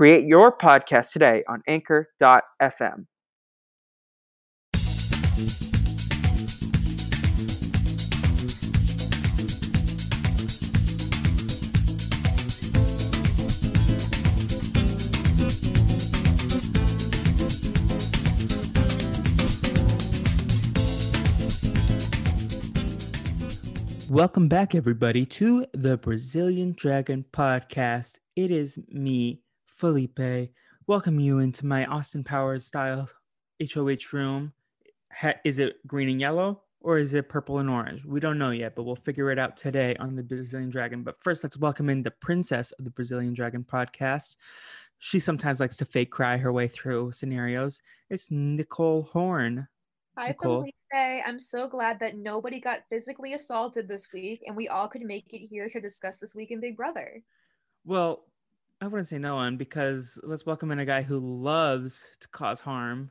Create your podcast today on anchor.fm. Welcome back, everybody, to the Brazilian Dragon podcast. It is me, Felipe, welcome you into my Austin Powers style HOH room. Is it green and yellow or is it purple and orange? We don't know yet, but we'll figure it out today on the Brazilian Dragon. But first, let's welcome in the princess of the Brazilian Dragon podcast. She sometimes likes to fake cry her way through scenarios. It's Nicole Horn. Hi, Nicole. Felipe. I'm so glad that nobody got physically assaulted this week and we all could make it here to discuss this week in Big Brother. Well, I wouldn't say no one because let's welcome in a guy who loves to cause harm.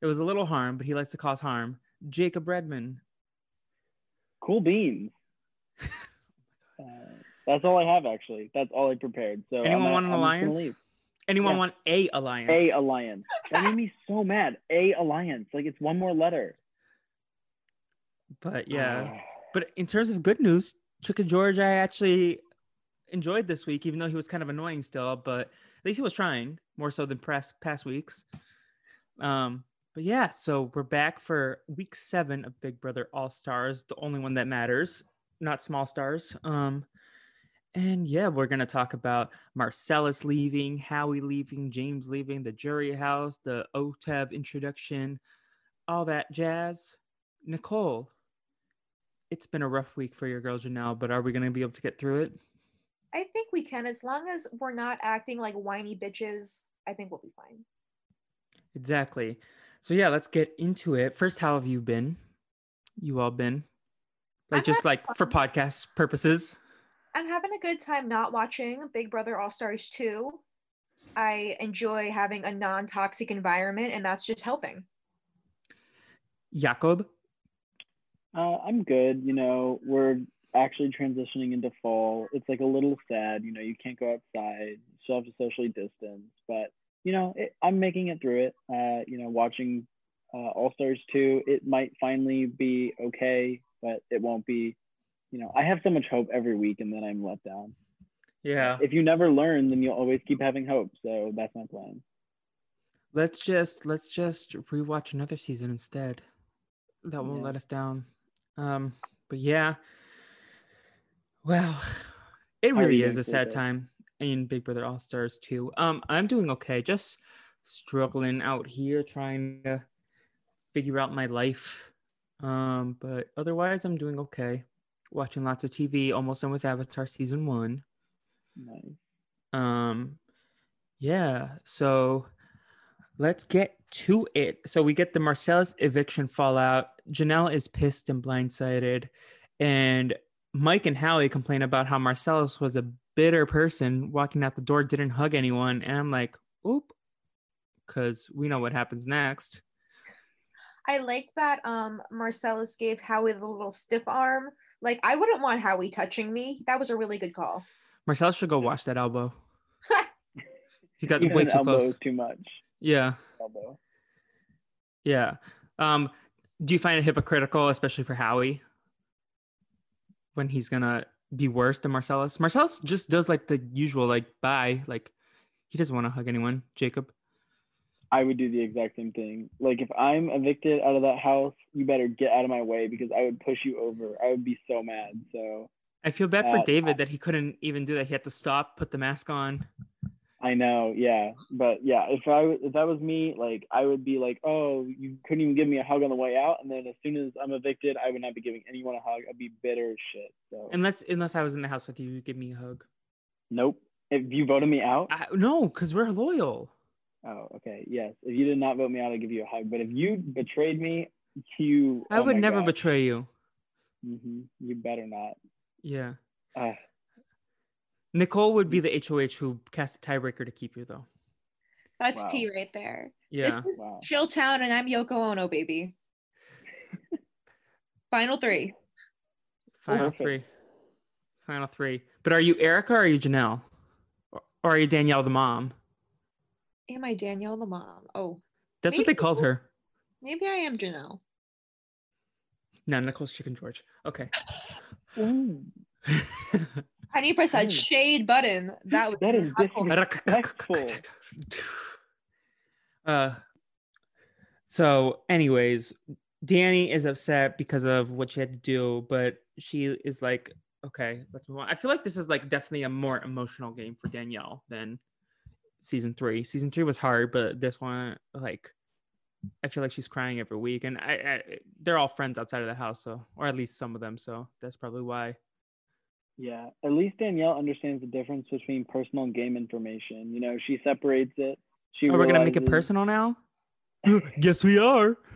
It was a little harm, but he likes to cause harm. Jacob Redmon. Cool beans. uh, that's all I have actually. That's all I prepared. So Anyone want an I'm alliance? Anyone Yeah. want a alliance? A alliance. That made me so mad. A alliance. Like it's one more letter. but yeah. But in terms of good news, Chicken George, I actually enjoyed this week, even though he was kind of annoying still. But at least he was trying more so than past past weeks. Um, but yeah, so we're back for week seven of Big Brother All Stars, the only one that matters, not small stars. Um, and yeah, we're gonna talk about Marcellus leaving, Howie leaving, James leaving, the jury house, the OTEV introduction, all that jazz. Nicole, it's been a rough week for your girl Janelle, but are we gonna be able to get through it? I think we can, as long as we're not acting like whiny bitches, I think we'll be fine. Exactly. So yeah, let's get into it. First, how have you been? You all been? Like I'm just having like for podcast purposes. I'm having a good time not watching Big Brother All Stars 2. I enjoy having a non toxic environment, and that's just helping. Jacob. Uh, I'm good. You know, we're actually transitioning into fall. It's like a little sad. You know, you can't go outside. You still have to socially distance, but you know, it, I'm making it through it. Uh, you know, watching uh, All Stars 2, it might finally be okay, but it won't be. You know, I have so much hope every week, and then I'm let down. Yeah. If you never learn, then you'll always keep having hope. So that's my plan. Let's just let's just rewatch another season instead. That won't Yeah. let us down. Um, but yeah. Well, it really is a sad time in Big Brother All Stars too. Um, I'm doing okay. Just struggling out here trying to figure out my life. Um, but otherwise I'm doing okay. Watching lots of TV, almost done with Avatar season one. Nice. Um, yeah. So let's get to it. So we get the Marcellus eviction fallout. Janelle is pissed and blindsided, and Mike and Howie complain about how Marcellus was a bitter person, walking out the door, didn't hug anyone, and I'm like, oop, because we know what happens next. I like that um Marcellus gave Howie the little stiff arm. Like I wouldn't want Howie touching me. That was a really good call. Marcellus should go wash that elbow. He got Even way too close. is too much. Yeah. Elbow. Yeah. Um, do you find it hypocritical, especially for Howie, when he's gonna be worse than Marcellus? Marcellus just does like the usual, like bye, like he doesn't want to hug anyone. Jacob. I would do the exact same thing. Like if I'm evicted out of that house, you better get out of my way because I would push you over. I would be so mad. So I feel bad for Uh, David that he couldn't even do that. He had to stop, put the mask on. I know, yeah, but yeah, if I if that was me, like I would be like, oh, you couldn't even give me a hug on the way out, and then as soon as I'm evicted, I would not be giving anyone a hug. I'd be bitter as shit. So Unless unless I was in the house with you, you give me a hug. nope. If you voted me out, I, no, because we're loyal. Oh, okay. Yes. If you did not vote me out, I'd give you a hug. But if you betrayed me, you. I oh would never God. betray you. hmm You better not. Yeah. Uh, Nicole would be mm. the HOH who cast the tiebreaker to keep you, though. That's Wow. tea right there. Yeah. This is Wow. Chilltown, and I'm Yoko Ono, baby. Final three. Final Perfect. three. Final three. But are you Erica or are you Janelle? Or or are you Danielle the mom? Am I Danielle the mom? Oh, That's what they called her. maybe I am Janelle. No, Nicole's Chicken George. Okay. ooh, I need to press that shade button. That was that is not cool. disrespectful. uh so anyways danny is upset because of what she had to do but she is like okay let's move on i feel like this is like definitely a more emotional game for danielle than season three season three was hard but this one like i feel like she's crying every week and I, I they're all friends outside of the house so or at least some of them so that's probably why Yeah, at least Danielle understands the difference between personal and game information. You know, she separates it. She oh we're gonna make it personal now yes we are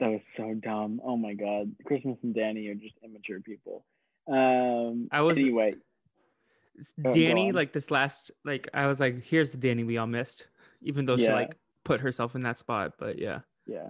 That was so dumb. Oh my god, Christmas and Danny are just immature people. Um, I was- anyway. go Danny, like this last, like I was like, here's the Danny we all missed, even though she like put herself in that spot. But yeah, Yeah.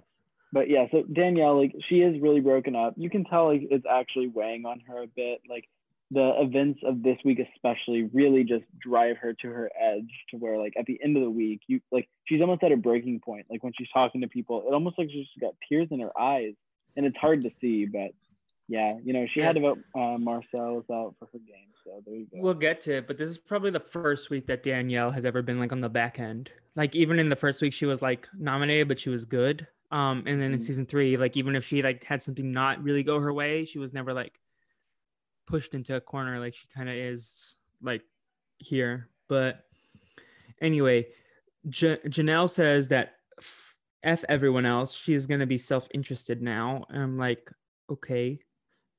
But yeah, so Danielle, like, she is really broken up. You can tell, like, it's actually weighing on her a bit. Like, the events of this week, especially, really just drive her to her edge to where, like, at the end of the week, you, like, she's almost at a breaking point. Like, when she's talking to people, it almost like she's got tears in her eyes. And it's hard to see, but yeah, you know, she had to vote uh, Marcel out for her game. So there you go. we'll get to it. But this is probably the first week that Danielle has ever been like on the back end. Like even in the first week, she was like nominated, but she was good. Um, and then in Mhm. season three, like even if she like had something not really go her way, she was never like pushed into a corner like she kind of is like here. But anyway, J- Janelle says that f-, f everyone else. She is gonna be self-interested now. And I'm like, okay.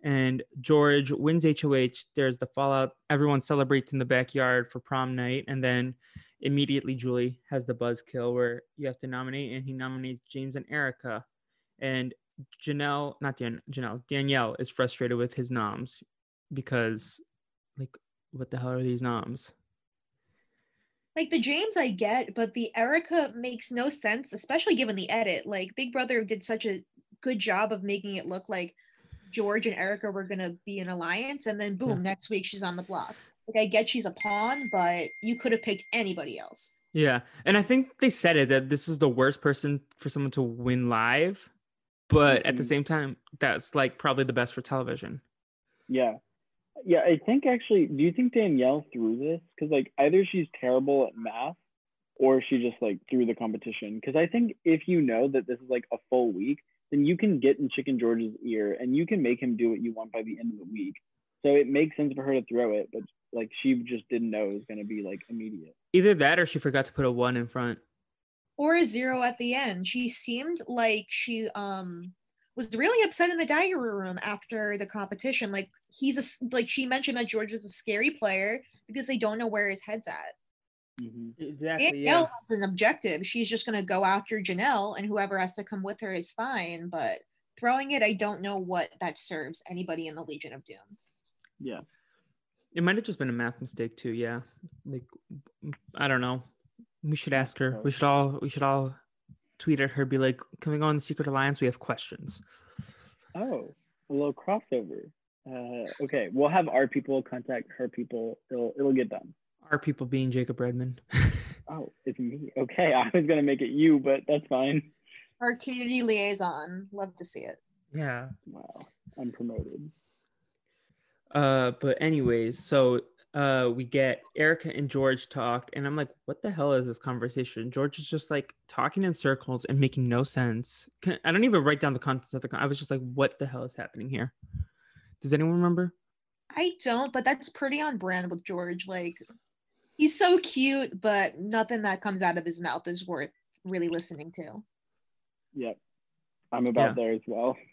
And George wins HOH. There's the fallout. Everyone celebrates in the backyard for prom night, and then immediately Julie has the buzz kill where you have to nominate, and he nominates James and Erica. And Janelle, not Dan, Janelle, Danielle is frustrated with his noms because, like, what the hell are these noms? Like the James I get, but the Erica makes no sense, especially given the edit. Like Big Brother did such a good job of making it look like George and Erica were gonna be an alliance, and then boom, Yeah. next week she's on the block. Like I get she's a pawn, but you could have picked anybody else. Yeah, and I think they said it that this is the worst person for someone to win live, but at the same time, that's like probably the best for television. Yeah. Yeah, I think actually, do you think Danielle threw this? Because, like, either she's terrible at math or she just, like, threw the competition. Because I think if you know that this is, like, a full week, then you can get in Chicken George's ear and you can make him do what you want by the end of the week. So it makes sense for her to throw it, but, like, she just didn't know it was going to be, like, immediate. Either that or she forgot to put a one in front. Or a zero at the end. She seemed like she um was really upset in the diary room after the competition. Like he's a, like she mentioned that George is a scary player because they don't know where his head's at. hmm Exactly. Danielle has an objective. She's just going to go after Janelle, and whoever has to come with her is fine. But throwing it, I don't know what that serves anybody in the Legion of Doom. Yeah. It might have just been a math mistake too. Yeah, like I don't know. We should ask her. We should all. We should all tweet at her. Be like, "Can we go on the Secret Alliance? We have questions." Oh, a little crossover. Uh, okay, we'll have our people contact her people. It'll, it'll get done. Our people being Jacob Redmon. Oh, it's me. Okay, I was gonna make it you, but that's fine. Our community liaison. Love to see it. yeah. Wow, I'm promoted. Uh, but anyways, so uh, we get Erica and George talk, and I'm like, what the hell is this conversation? George is just like talking in circles and making no sense. I don't even write down the contents of the. Con- I was just like, what the hell is happening here? Does anyone remember? I don't, but that's pretty on brand with George. Like, he's so cute, but nothing that comes out of his mouth is worth really listening to. Yep, I'm about Yeah. there as well.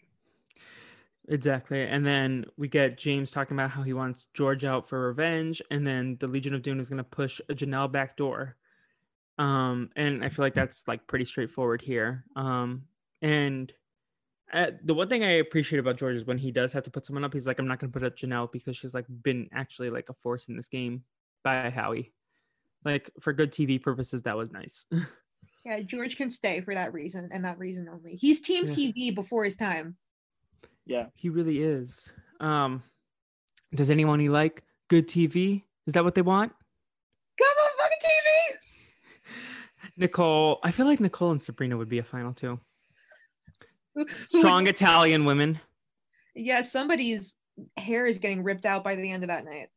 Exactly. And then we get James talking about how he wants George out for revenge, and then the Legion of Doom is going to push a Janelle back door. Um, and I feel like that's like pretty straightforward here. Um, and uh, the one thing I appreciate about George is when he does have to put someone up, he's like, I'm not going to put up Janelle because she's like been actually like a force in this game by Howie. Like for good TV purposes, that was nice. Yeah, George can stay for that reason and that reason only. He's team Yeah. TV before his time. Yeah. he really is. Um, does anyone he like good TV? Is that what they want? Come on, fucking TV. Nicole, I feel like Nicole and Sabrina would be a final two. Strong Italian women. Yeah, somebody's hair is getting ripped out by the end of that night.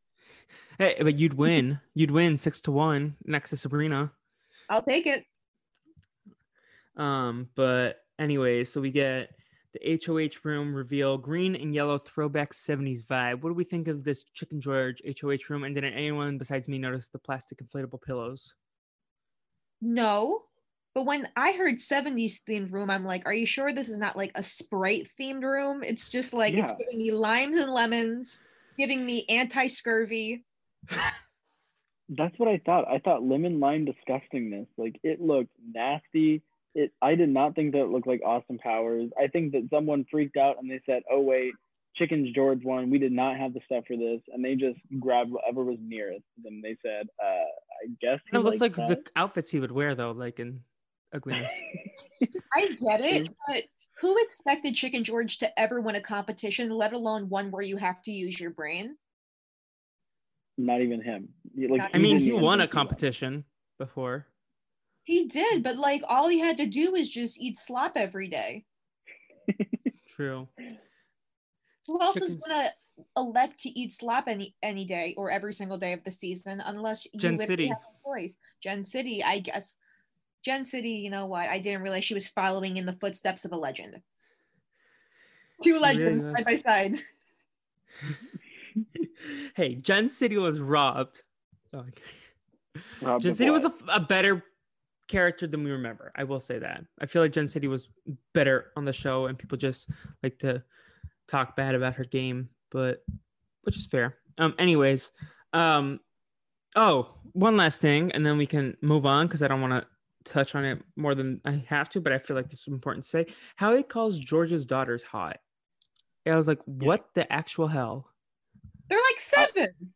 Hey, but you'd win. You'd win six to one next to Sabrina. I'll take it. Um, but anyway, so we get the HOH room reveal, green and yellow throwback 70s vibe. What do we think of this Chicken George HOH room? And did anyone besides me notice the plastic inflatable pillows? No. But when I heard 70s themed room, I'm like, are you sure this is not like a Sprite themed room? It's just like it's giving me limes and lemons. It's giving me anti scurvy. That's what I thought. I thought lemon lime disgustingness. Like it looked nasty. It I did not think that it looked like Austin Powers. I think that someone freaked out and they said, "Oh wait, Chicken's George won. We did not have the stuff for this," and they just grabbed whatever was nearest. And they said, uh, "I guess." he It looks like likes the outfits he would wear though, like in ugliness. I get it, but who expected Chicken George to ever win a competition, let alone one where you have to use your brain? Not even him. Like, Not I mean, he won a think he won. competition before. He did, but like all he had to do was just eat slop every day. True. Who else is gonna elect to eat slop any any day or every single day of the season unless you Gen literally City. have a choice? Gen City, I guess. Gen City, you know what? I didn't realize she was following in the footsteps of a legend. Two legends was. side by side. hey, Gen City was robbed. Oh, Robbed Gen of City was a, what? f- a better character than we remember. I will say that. I feel like Gen City was better on the show, and people just like to talk bad about her game, but which is fair. Um. Anyways, um. Oh, one last thing, and then we can move on because I don't want to touch on it more than I have to, but I feel like this is important to say. Howie calls George's daughters hot. I was like, what the actual hell? They're like seven.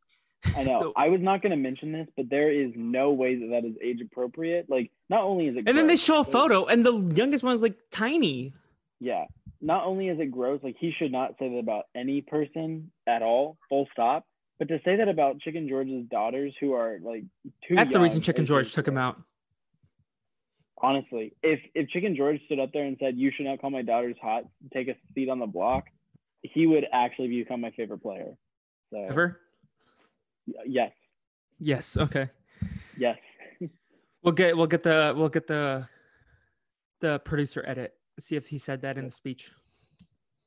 I know. So- I was not going to mention this, but there is no way that that is age appropriate. Like, not only is it And then they show a photo, and the youngest one's like tiny. Yeah. Not only is it gross, like he should not say that about any person at all, full stop. But to say that about Chicken George's daughters, who are like two. That's the reason Chicken George took him out. Honestly, if if Chicken George stood up there and said, "You should not call my daughters hot. Take a seat on the block," he would actually become my favorite player. So Ever? Y- yes, Yes. Okay. yes. We'll get we'll get the we'll get the the producer edit. See if he said that in the speech.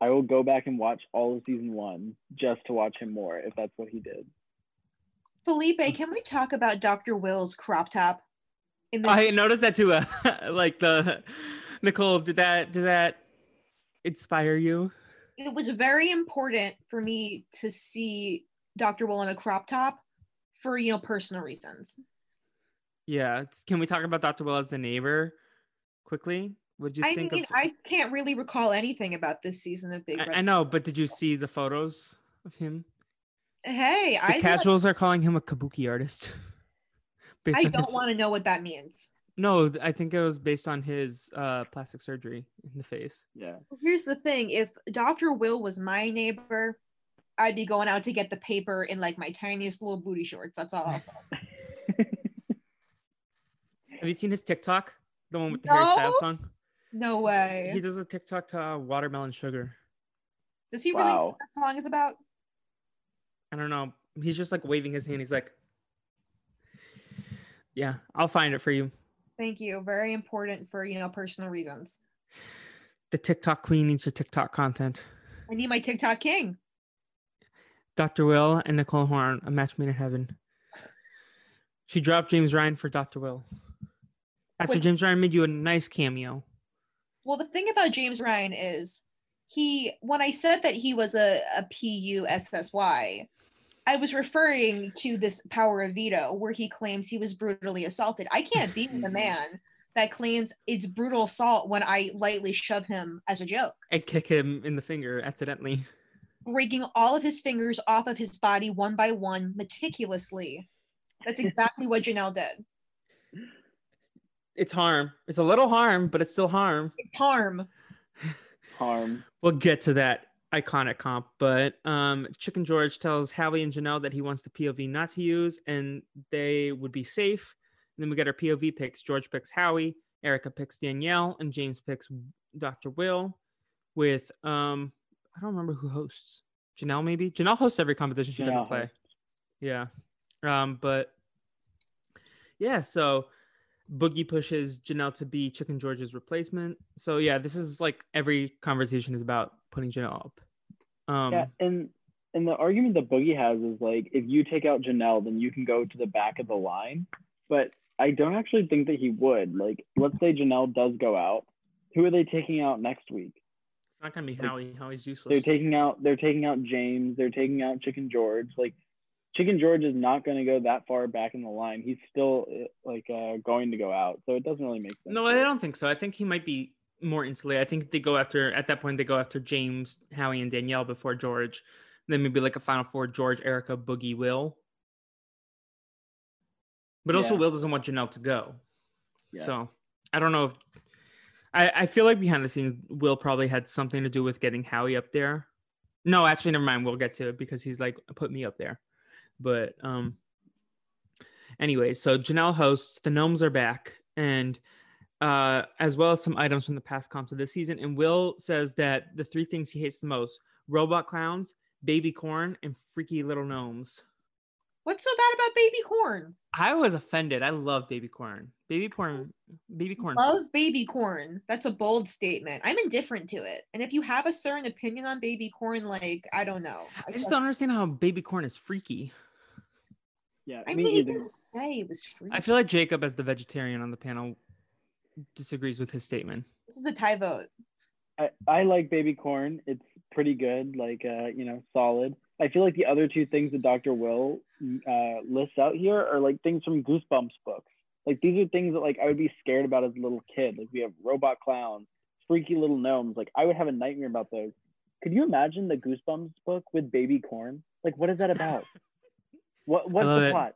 I will go back and watch all of season one just to watch him more if that's what he did. Felipe, can we talk about Dr. Will's crop top? In this I noticed that too. Uh, like the Nicole, did that did that inspire you? it was very important for me to see Dr. Will in a crop top for you know personal reasons. Yeah. it's- Can we talk about Dr. Will as the neighbor quickly? Would did you I think mean, of? I can't really recall anything about this season of Big I, Brother. I know, but did you see the photos of him? Hey, The I thought- casuals are calling him a kabuki artist. I don't his- want to know what that means. No, I think it was based on his uh, plastic surgery in the face. Yeah. Here's the thing: if Dr. Will was my neighbor, I'd be going out to get the paper in like my tiniest little booty shorts. That's all I'll say. Have you seen his TikTok? The one with the Harry Styles song? No way. He does a TikTok to uh, watermelon sugar. Does he really know what that song is about? I don't know. He's just like waving his hand. He's like, yeah, I'll find it for you. Thank you. Very important for you know personal reasons. The TikTok queen needs her TikTok content. I need my TikTok king. Dr. Will and Nicole Horn, a match made in heaven. She dropped James Rhine for Dr. Will. After Wait. James Rhine made you a nice cameo. Well, the thing about James Rhine is he when I said that he was a, a PU SSY, I was referring to this power of veto where he claims he was brutally assaulted. I can't be the man that claims it's brutal assault when I lightly shove him as a joke, And kick him in the finger accidentally. Breaking all of his fingers off of his body one by one meticulously. That's exactly what Janelle did. It's harm. It's a little harm, but it's still harm. Harm. Harm. We'll get to that iconic comp, but um, Chicken George tells Howie and Janelle that he wants the POV not to use, and they would be safe. And then we get our POV picks. George picks Howie, Erica picks Danielle, and James picks Dr. Will. With um, I don't remember who hosts. Janelle maybe. Janelle hosts every competition she doesn't play. Yeah. Um, but yeah, so Boogie pushes Janelle to be Chicken George's replacement. So yeah, this is like every conversation is about putting Janelle up. Um, Yeah, and and the argument that Boogie has is like if you take out Janelle, then you can go to the back of the line. But I don't actually think that he would. Like, let's say Janelle does go out. Who are they taking out next week? It's not gonna be like, Howie. Howie's They're taking out they're taking out James, they're taking out Chicken George. Like Chicken George is not going to go that far back in the line. He's still uh, like uh, going to go out, so it doesn't really make sense. no, I don't think so. I think he might be more insulated. I think they go after at that point they go after James, Howie, and Danielle before George. Then maybe like a final four: George, Erica, Boogie, Will. But also, Yeah. Will doesn't want Janelle to go. Yeah. So I don't know if I, I feel like behind the scenes, Will probably had something to do with getting Howie up there. No, actually, never mind. We'll get to it because he's like, put me up there. But um, anyway, so Janelle hosts. The gnomes are back, and uh, as well as some items from the past comps of this season. And Will says that the three things he hates the most: robot clowns, baby corn, and freaky little gnomes. What's so bad about baby corn? I was offended. I love baby corn. Baby corn. Baby corn. Love baby corn. That's a bold statement. I'm indifferent to it. And if you have a certain opinion on baby corn, like I don't know. I just don't understand how baby corn is freaky. Yeah, I mean, he say it was free. I feel like Jacob, as the vegetarian on the panel, disagrees with his statement. this is the tie vote. I, I like baby corn. It's pretty good, like uh, you know, solid. I feel like the other two things that Dr. Will uh, lists out here are like things from Goosebumps books. Like these are things that like I would be scared about as a little kid. Like we have robot clowns, freaky little gnomes. Like I would have a nightmare about those. Could you imagine the Goosebumps book with baby corn? Like what is that about? what what's the it. plot?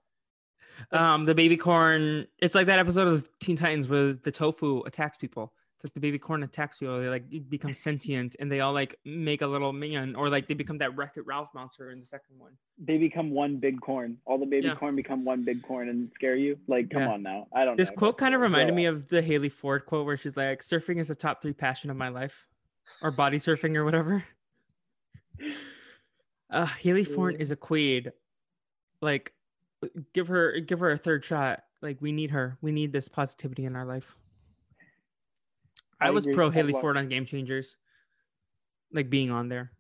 Um, the baby corn. It's like that episode of Teen Titans where the tofu attacks people. It's like the baby corn attacks people. They like become sentient and they all like make a little minion, or like they become that Wreck It Ralph monster in the second one. They become one big corn. All the baby Yeah. corn become one big corn and scare you. Like come Yeah. on now. I don't This know. quote kind of reminded Grow me of the Hali Ford quote where she's like, "Surfing is a top three passion of my life," or body surfing or whatever. Uh, Hali Ford is a queen. Like, give her give her a third shot. Like, we need her. We need this positivity in our life. I, I was pro Hali love- Ford on Game Changers, like being on there.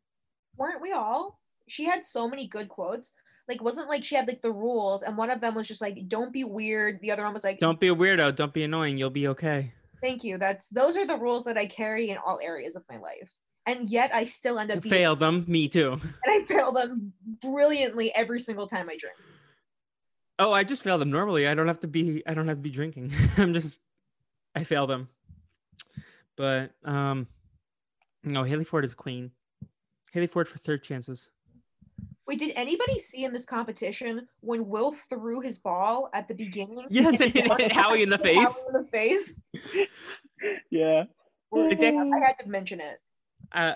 Weren't we all? She had so many good quotes. Like, wasn't like she had like the rules, and one of them was just like, "Don't be weird." The other one was like, Don't be a weirdo. Don't be annoying. You'll be okay. "Thank you." That's those are the rules that I carry in all areas of my life, and yet I still end up being, Fail them. Me too. and I fail them brilliantly every single time I drink. Oh, I just fail them normally. I don't have to be. I don't have to be drinking. I'm just. I fail them. But um, no, Hali Ford is a queen. Hali Ford for third chances. Wait, did anybody see in this competition when Will threw his ball at the beginning? Yes, and it hit Howie in the face. Howie in the face. Yeah. Like they- I had to mention it. Uh,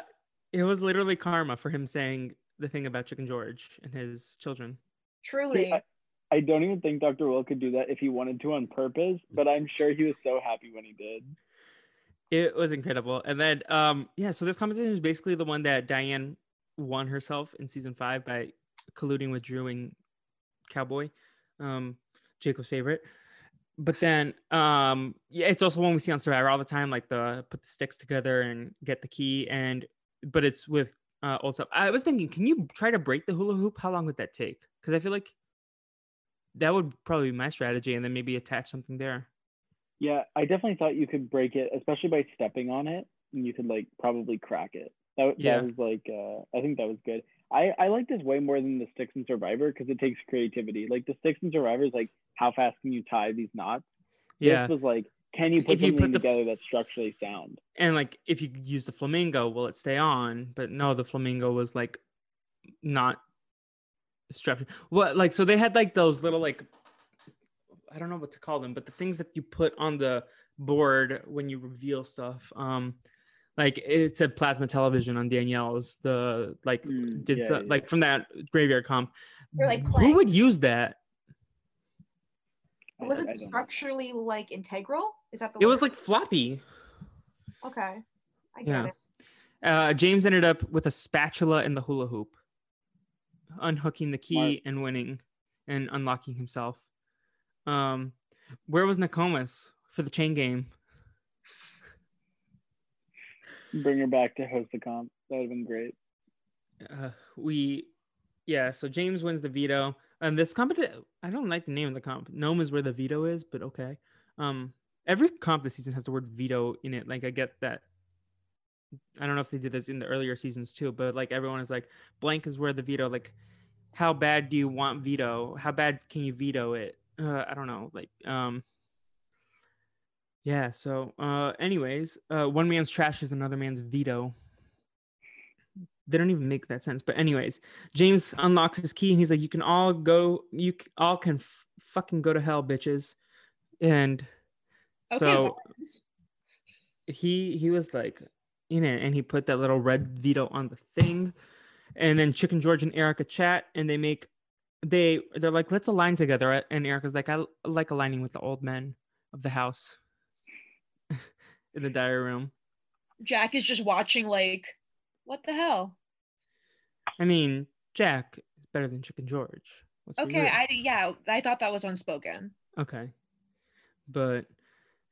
it was literally karma for him saying the thing about Chicken George and his children. Truly. I, I don't even think Dr. Will could do that if he wanted to on purpose, but I'm sure he was so happy when he did. It was incredible. And then, um, yeah, so this competition is basically the one that Diane won herself in season five by colluding with Drew and Cowboy, um, Jacob's favorite. But then, um, yeah, it's also one we see on Survivor all the time, like the put the sticks together and get the key. And but it's with uh, stuff. I was thinking, can you try to break the hula hoop? How long would that take? Because I feel like that would probably be my strategy, and then maybe attach something there. Yeah, I definitely thought you could break it, especially by stepping on it, and you could like probably crack it. That, Yeah. that was like, uh, I think that was good. I, I like this way more than the sticks and survivor because it takes creativity. Like the sticks and survivor is like how fast can you tie these knots? Yeah. This was like can you put If you something put together f- that's structurally sound? And like if you use the flamingo, will it stay on? But no, the flamingo was like not strapped. What like so they had like those little like I don't know what to call them, but the things that you put on the board when you reveal stuff. Um like it said plasma television on Danielle's the like Mm, did yeah, so- yeah, like from that graveyard comp. Like Who would use that? I- Was I it don't structurally like integral? Is that the It was like floppy. okay. I get Yeah. it. Uh, James ended up with a spatula in the hula hoop, unhooking the key Smart. and winning and unlocking himself. Um, where was Nakomis for the chain game? Bring her back to host the comp. That would have been great. Uh, we, yeah. So James wins the veto. And this competition, I don't like the name of the comp. Gnome is where the veto is, but okay. Um, every comp this season has the word veto in it. Like I get that. I don't know if they did this in the earlier seasons too, but like everyone is like, blank is where the veto. Like, how bad do you want veto? How bad can you veto it? Uh, I don't know. Like, um, yeah. So, uh, anyways, uh, one man's trash is another man's veto. They don't even make that sense. But anyways, James unlocks his key and he's like, "You can all go. You all can f- fucking go to hell, bitches." And Okay. so he he was like in it and he put that little red veto on the thing and then chicken george and erica chat and they make they they're like let's align together and erica's like I like aligning with the old men of the house in the diary room Jack is just watching like, what the hell? i mean jack is better than chicken george Let's Okay. I yeah, I thought that was unspoken. Okay. But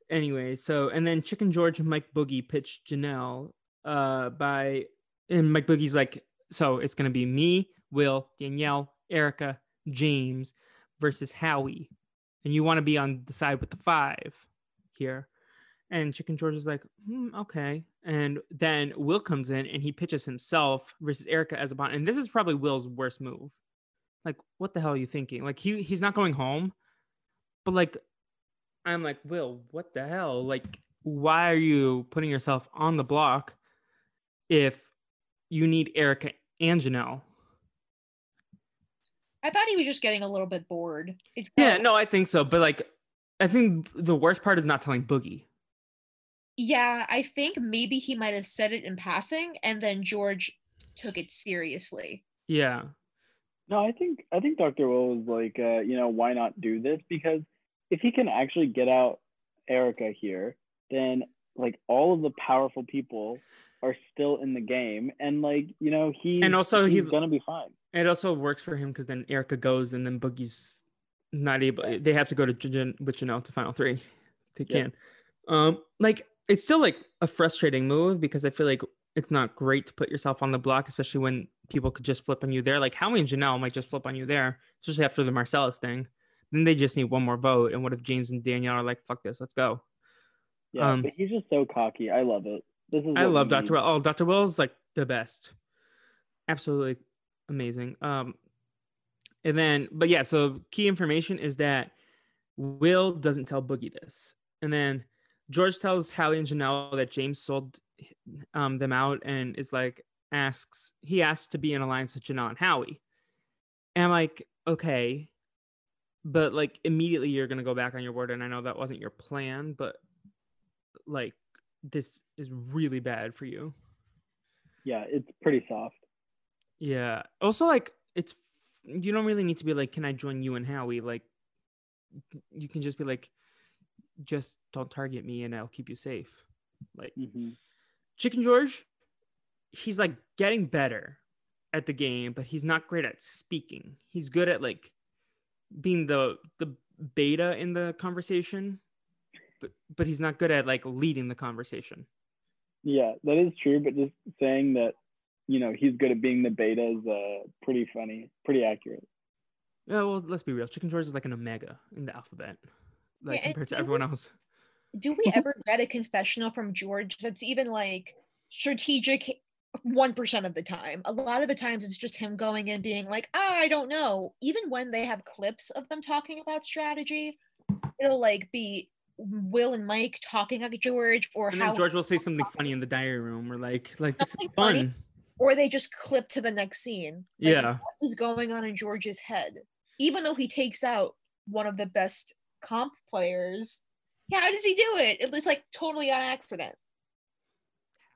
anyway, so and then Chicken George and Mike Boogie pitched Janelle uh by and Mike Boogie's like, so it's gonna be me, Will, Danielle, Erica, James versus Howie. And you want to be on the side with the five here. And Chicken George is like, hmm, okay. And then Will comes in and he pitches himself versus Erica as a bond. And this is probably Will's worst move. Like, what the hell are you thinking? Like he he's not going home. But like I'm like, Will, what the hell? Like, why are you putting yourself on the block if you need Erica and Janelle? I thought he was just getting a little bit bored. It's Yeah, no, I think so. But like, I think the worst part is not telling Boogie. Yeah, I think maybe he might have said it in passing and then George took it seriously. Yeah. No, I think I think Dr. Will was like, uh, you know, why not do this? Because if he can actually get out Erica here, then like all of the powerful people are still in the game, and like you know, he And also he's he- gonna be fine. It also works for him because then Erica goes and then Boogie's not able. They have to go to Jan- with Janelle to final three. They can. Um, like it's still like a frustrating move because I feel like it's not great to put yourself on the block, especially when people could just flip on you there. Like Howie and Janelle might just flip on you there, especially after the Marcellus thing. Then they just need one more vote. And what if James and Danielle are like, "Fuck this, let's go." Yeah, Um, but he's just so cocky. I love it. This is I love. Dr. Will. Oh, Dr. Will's like the best. Absolutely amazing. Um and then but yeah, so key information is that Will doesn't tell Boogie this. And then George tells Howie and Janelle that James sold um them out and is like asks he asks to be in alliance with Janelle and Howie. And I'm like, okay, but like immediately you're gonna go back on your word, and I know that wasn't your plan, but like this is really bad for you. Yeah, it's pretty soft. Yeah. Also, like it's you don't really need to be like, can I join you and Howie? Like, you can just be like, just don't target me, and I'll keep you safe. Like hmm Chicken George, he's like getting better at the game, but he's not great at speaking. He's good at like being the the beta in the conversation, but but he's not good at like leading the conversation. Yeah, that is true. But just saying that, you know, he's good at being the beta is uh, pretty funny, pretty accurate. Yeah, well, let's be real. Chicken George is like an omega in the alphabet, like Yeah, compared to do everyone else. Do we ever get a confessional from George that's even like strategic 1% of the time. A lot of the times it's just him going and being like, ah, I don't know. Even when they have clips of them talking about strategy, it'll like be Will and Mike talking like George or And how then George will say something funny in the diary room, or like, like this is Something funny. Or they just clip to the next scene. Like, Yeah. What is going on in George's head? Even though he takes out one of the best comp players, yeah, how does he do it? It was like totally on accident.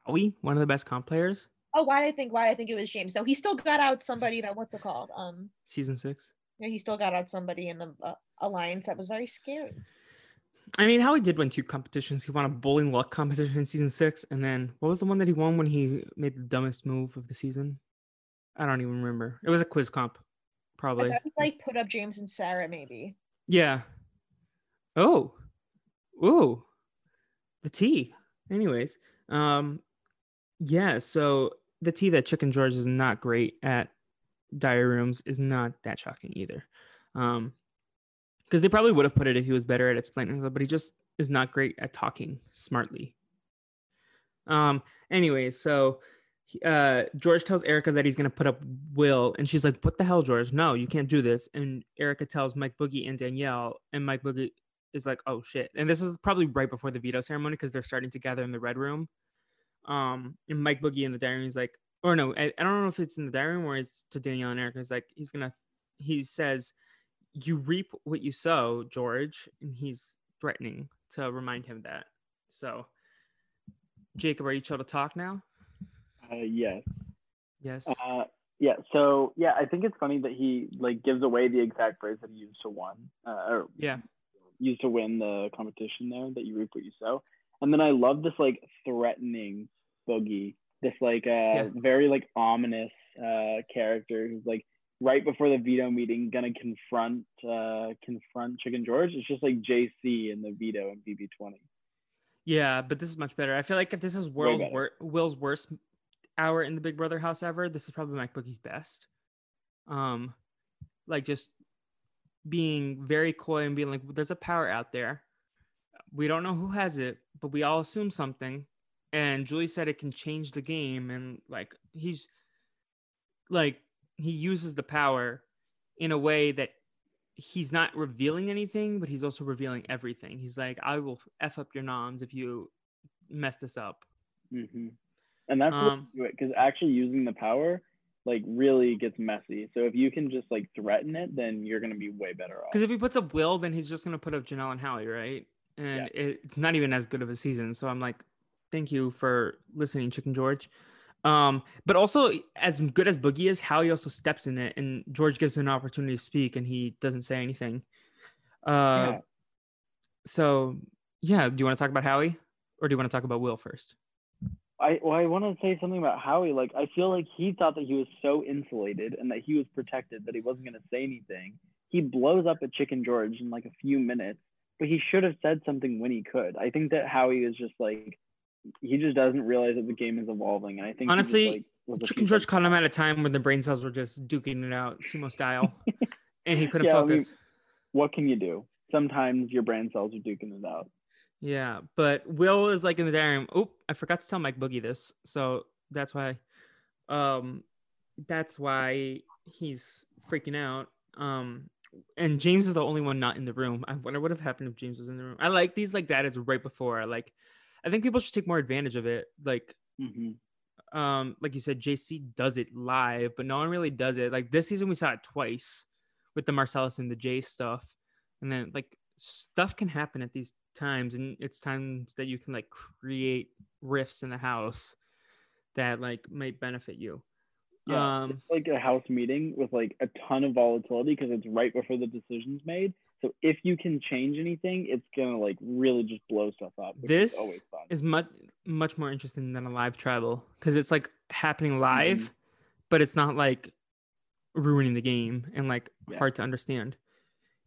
Howie, one of the best comp players, Oh, why did I think? Why I think it was James? No, he still got out somebody that what's it called? Um, season six. yeah, he still got out somebody in the uh, alliance that was very scary. I mean, Howie did win two competitions. He won a bowling luck competition in season six, and then what was the one that he won when he made the dumbest move of the season? I don't even remember. It was a quiz comp, probably. he like put up James and Sarah maybe. Yeah. Oh. Ooh. The tea. Anyways, um yeah, so the tea that Chicken George is not great at diary rooms is not that shocking either. Um because they probably would have put it if he was better at explaining himself, but he just is not great at talking smartly. Um anyways, so uh George tells Erica that he's gonna put up Will, and she's like, "What the hell, George? No, you can't do this." And Erica tells Mike Boogie and Danielle, and Mike Boogie is like, "Oh shit!" And this is probably right before the veto ceremony because they're starting to gather in the red room. Um, and Mike Boogie in the diary is like, or no, I, I don't know if it's in the diary room or it's to Danielle and Erica. He's like, he's gonna, he says, "You reap what you sow, George," and he's threatening to remind him that. So, Jacob, are you chill to talk now? Uh, yes. Yes. Uh, yeah. So yeah, I think it's funny that he like gives away the exact phrase that he used to win, uh, or yeah. used to win the competition there. That you reap what you sow. And then I love this like threatening boogie, this like uh very like ominous uh character who's like right before the veto meeting gonna confront uh confront Chicken George. It's just like JC in the veto and BB20. Yeah, but this is much better. I feel like if this is Will's wor- Will's worst hour in the Big Brother house ever, this is probably Mike Boogie's best. Um, like just being very coy and being like, "There's a power out there. We don't know who has it, but we all assume something." And Julie said it can change the game, and like he's like he uses the power in a way that he's not revealing anything, but he's also revealing everything. He's like, I will f up your noms if you mess this up. hmm And that's Um, it because actually using the power like really gets messy. So if you can just like threaten it, then you're gonna be way better off. Because if he puts up Will, then he's just gonna put up Janelle and Howie, right? And it's not even as good of a season. So I'm like, thank you for listening, Chicken George. Um, but also as good as Boogie is, Howie also steps in it, and George gives him an opportunity to speak, and he doesn't say anything. Uh, Yeah. so yeah, do you want to talk about Howie, or do you want to talk about Will first? I well, I want to say something about Howie. Like, I feel like he thought that he was so insulated and that he was protected that he wasn't going to say anything. He blows up at Chicken George in like a few minutes, but he should have said something when he could. I think that Howie is just like he just doesn't realize that the game is evolving, and I think he just, Honestly, like, George caught him at a time when the brain cells were just duking it out sumo style, and he couldn't Yeah, I mean- focus. What can you do? Sometimes your brain cells are duking it out. Yeah, but Will is like in the diary room. Oh, I forgot to tell Mike Boogie this, so that's why, um, that's why he's freaking out. Um, and James is the only one not in the room. I wonder what would have happened if James was in the room. I like these like that is right before. Like, I think people should take more advantage of it. Like, hmm um, like you said, JC does it live, but no one really does it. Like this season, we saw it twice with the Marcellus and the Jay stuff, and then like stuff can happen at these times, and it's times that you can like create rifts in the house that like might benefit you. Yeah, Um, it's like a house meeting with like a ton of volatility because it's right before the decision's made. So if you can change anything, it's gonna like really just blow stuff up. is This fun. is much much more interesting than a live tribal because it's like happening live, Mhm. but it's not like ruining the game and like Yeah. hard to understand.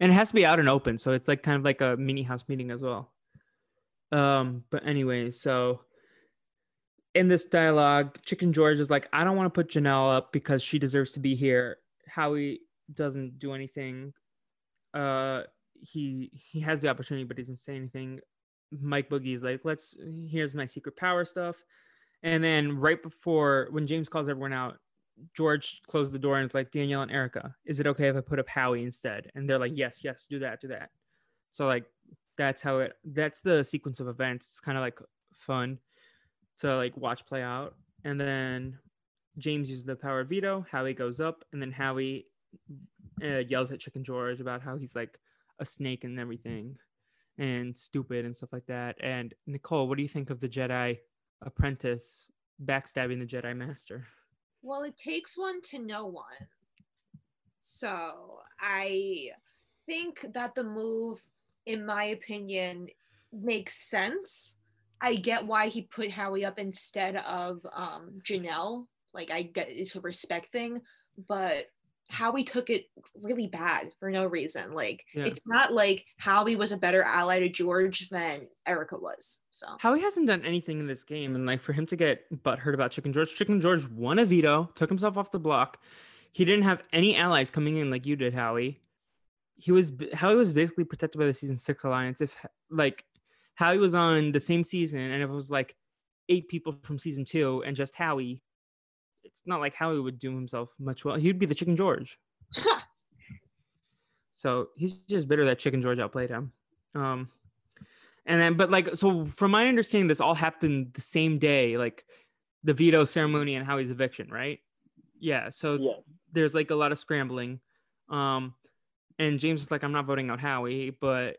And it has to be out and open, so it's like kind of like a mini house meeting as well. Um, but anyway, so in this dialogue, Chicken George is like, I don't want to put Janelle up because she deserves to be here. Howie doesn't do anything. Uh, he he has the opportunity, but he doesn't say anything. Mike Boogie's like, let's here's my secret power stuff. And then right before when James calls everyone out, George closed the door and it's like Danielle and Erica, is it okay if I put up Howie instead? And they're like, yes, yes, do that, do that. So like that's how it that's the sequence of events. It's kind of like fun to like watch play out. And then James uses the power of veto. Howie goes up, and then Howie uh, yells at Chicken George about how he's like a snake and everything, and stupid and stuff like that. And Nicole, what do you think of the Jedi apprentice backstabbing the Jedi Master? Well, it takes one to know one. So I think that the move, in my opinion, makes sense. I get why he put Howie up instead of um, Janelle. Like I get it's a respect thing, but Howie took it really bad for no reason. Like Yeah. it's not like Howie was a better ally to George than Erica was. So Howie hasn't done anything in this game, and like for him to get butthurt about Chicken George, Chicken George won a veto, took himself off the block. He didn't have any allies coming in like you did, Howie. He was Howie was basically protected by the season six alliance. If like Howie was on the same season, and if it was like eight people from season two and just Howie, it's not like Howie would do himself much well. He'd be the Chicken George. So he's just bitter that Chicken George outplayed him. Um, and then, but like, so from my understanding, this all happened the same day, like the veto ceremony and Howie's eviction, right? Yeah. So Yes. there's like a lot of scrambling. Um, and James is like, I'm not voting out Howie, but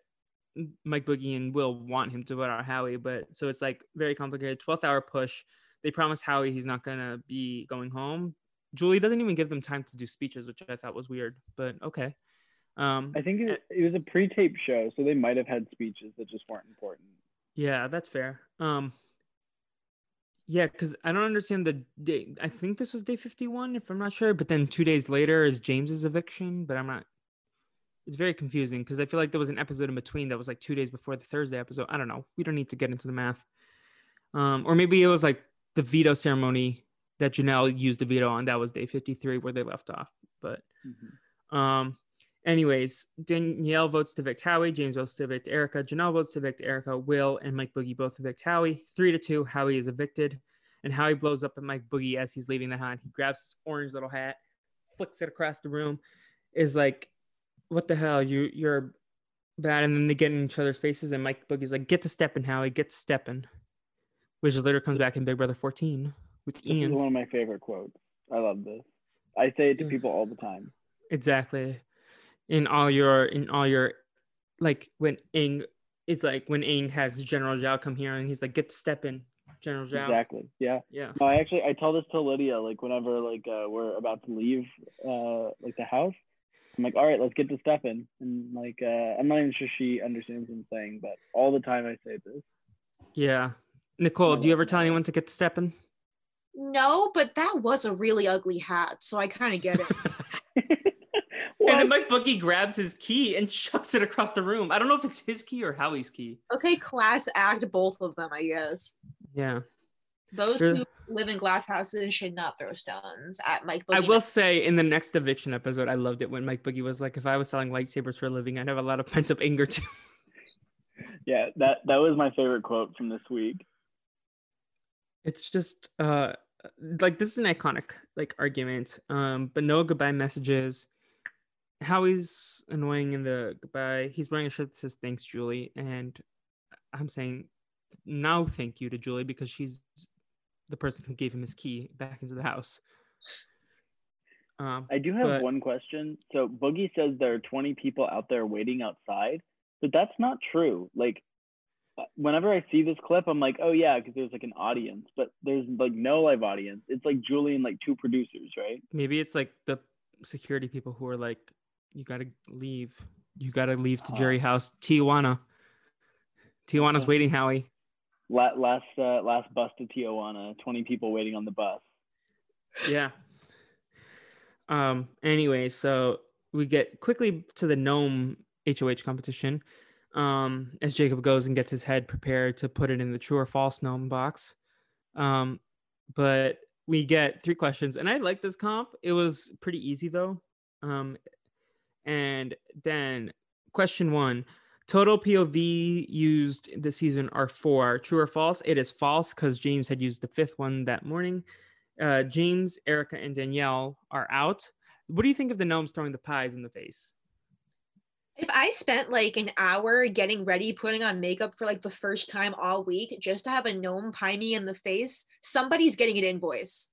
Mike Boogie and Will want him to vote out Howie. But so it's like very complicated. 12th hour push. They promise Howie he's not gonna be going home. Julie doesn't even give them time to do speeches, which I thought was weird, but okay. Um, I think it, it was a pre-taped show, so they might have had speeches that just weren't important. Yeah, that's fair. Um Yeah, cuz I don't understand the day. I think this was day 51 if I'm not sure, but then 2 days later is James's eviction, but I'm not It's very confusing cuz I feel like there was an episode in between that was like 2 days before the Thursday episode. I don't know. We don't need to get into the math. Um or maybe it was like the veto ceremony that Janelle used the veto on. That was day 53 where they left off. But Mhm. um, anyways, Danielle votes to evict Howie. James votes to evict Erica. Janelle votes to evict Erica. Will and Mike Boogie both evict Howie. Three to two. Howie is evicted, and Howie blows up at Mike Boogie as he's leaving the hat. He grabs his orange little hat, flicks it across the room. Is like, what the hell? You you're bad. And then they get in each other's faces, and Mike Boogie's like, get to stepping, Howie. Get to stepping. Which later comes back in Big Brother 14 with This is one of my favorite quotes. I love this. I say it to people all the time. exactly in all your in all your like when Ing it's like when Ing has General Zhao come here and he's like get to step in General Zhao Exactly. Yeah. yeah No, I actually I tell this to Lydia like whenever like uh, we're about to leave uh like the house. I'm like, all right, let's get to stepping. And like uh I'm not even sure she understands what I'm saying, but all the time I say this. yeah Nicole do you ever tell anyone to get to step in no, but that was a really ugly hat, so I kind of get it. and then Mike Boogie grabs his key and chucks it across the room I don't know if it's his key or Howie's key okay, class act both of them, I guess. yeah Those Sure. two live in glass houses should not throw stones at Mike. Boogie. I will say in the next eviction episode I loved it when Mike Boogie was like if I was selling lightsabers for a living I'd have a lot of pent up anger too yeah, that that was my favorite quote from this week. It's just uh like this is an iconic like argument um but no goodbye messages howie's annoying in the goodbye he's wearing a shirt that says thanks julie and i'm saying now thank you to julie because she's the person who gave him his key back into the house um I do have But- one question. So Boogie says there are 20 people out there waiting outside, but that's not true. Like whenever I see this clip, I'm like, oh yeah, because there's like an audience, but there's like no live audience. It's like Julie and like two producers, right? maybe it's like the security people who are like you gotta leave. You gotta leave to jury house. Tijuana. Tijuana's waiting howie. La- last uh, last bus to Tijuana, 20 people waiting on the bus. yeah. Um anyway so we get quickly to the gnome hoh competition um as jacob goes and gets his head prepared to put it in the true or false gnome box um but we get three questions and i like this comp it was pretty easy though um and then question one total POV used this season are four. True or false? It is false because James had used the fifth one that morning. Uh, James, Erica, and Danielle are out. What do you think of the gnomes throwing the pies in the face? If I spent like an hour getting ready, putting on makeup for like the first time all week just to have a gnome pie me in the face, somebody's getting an invoice.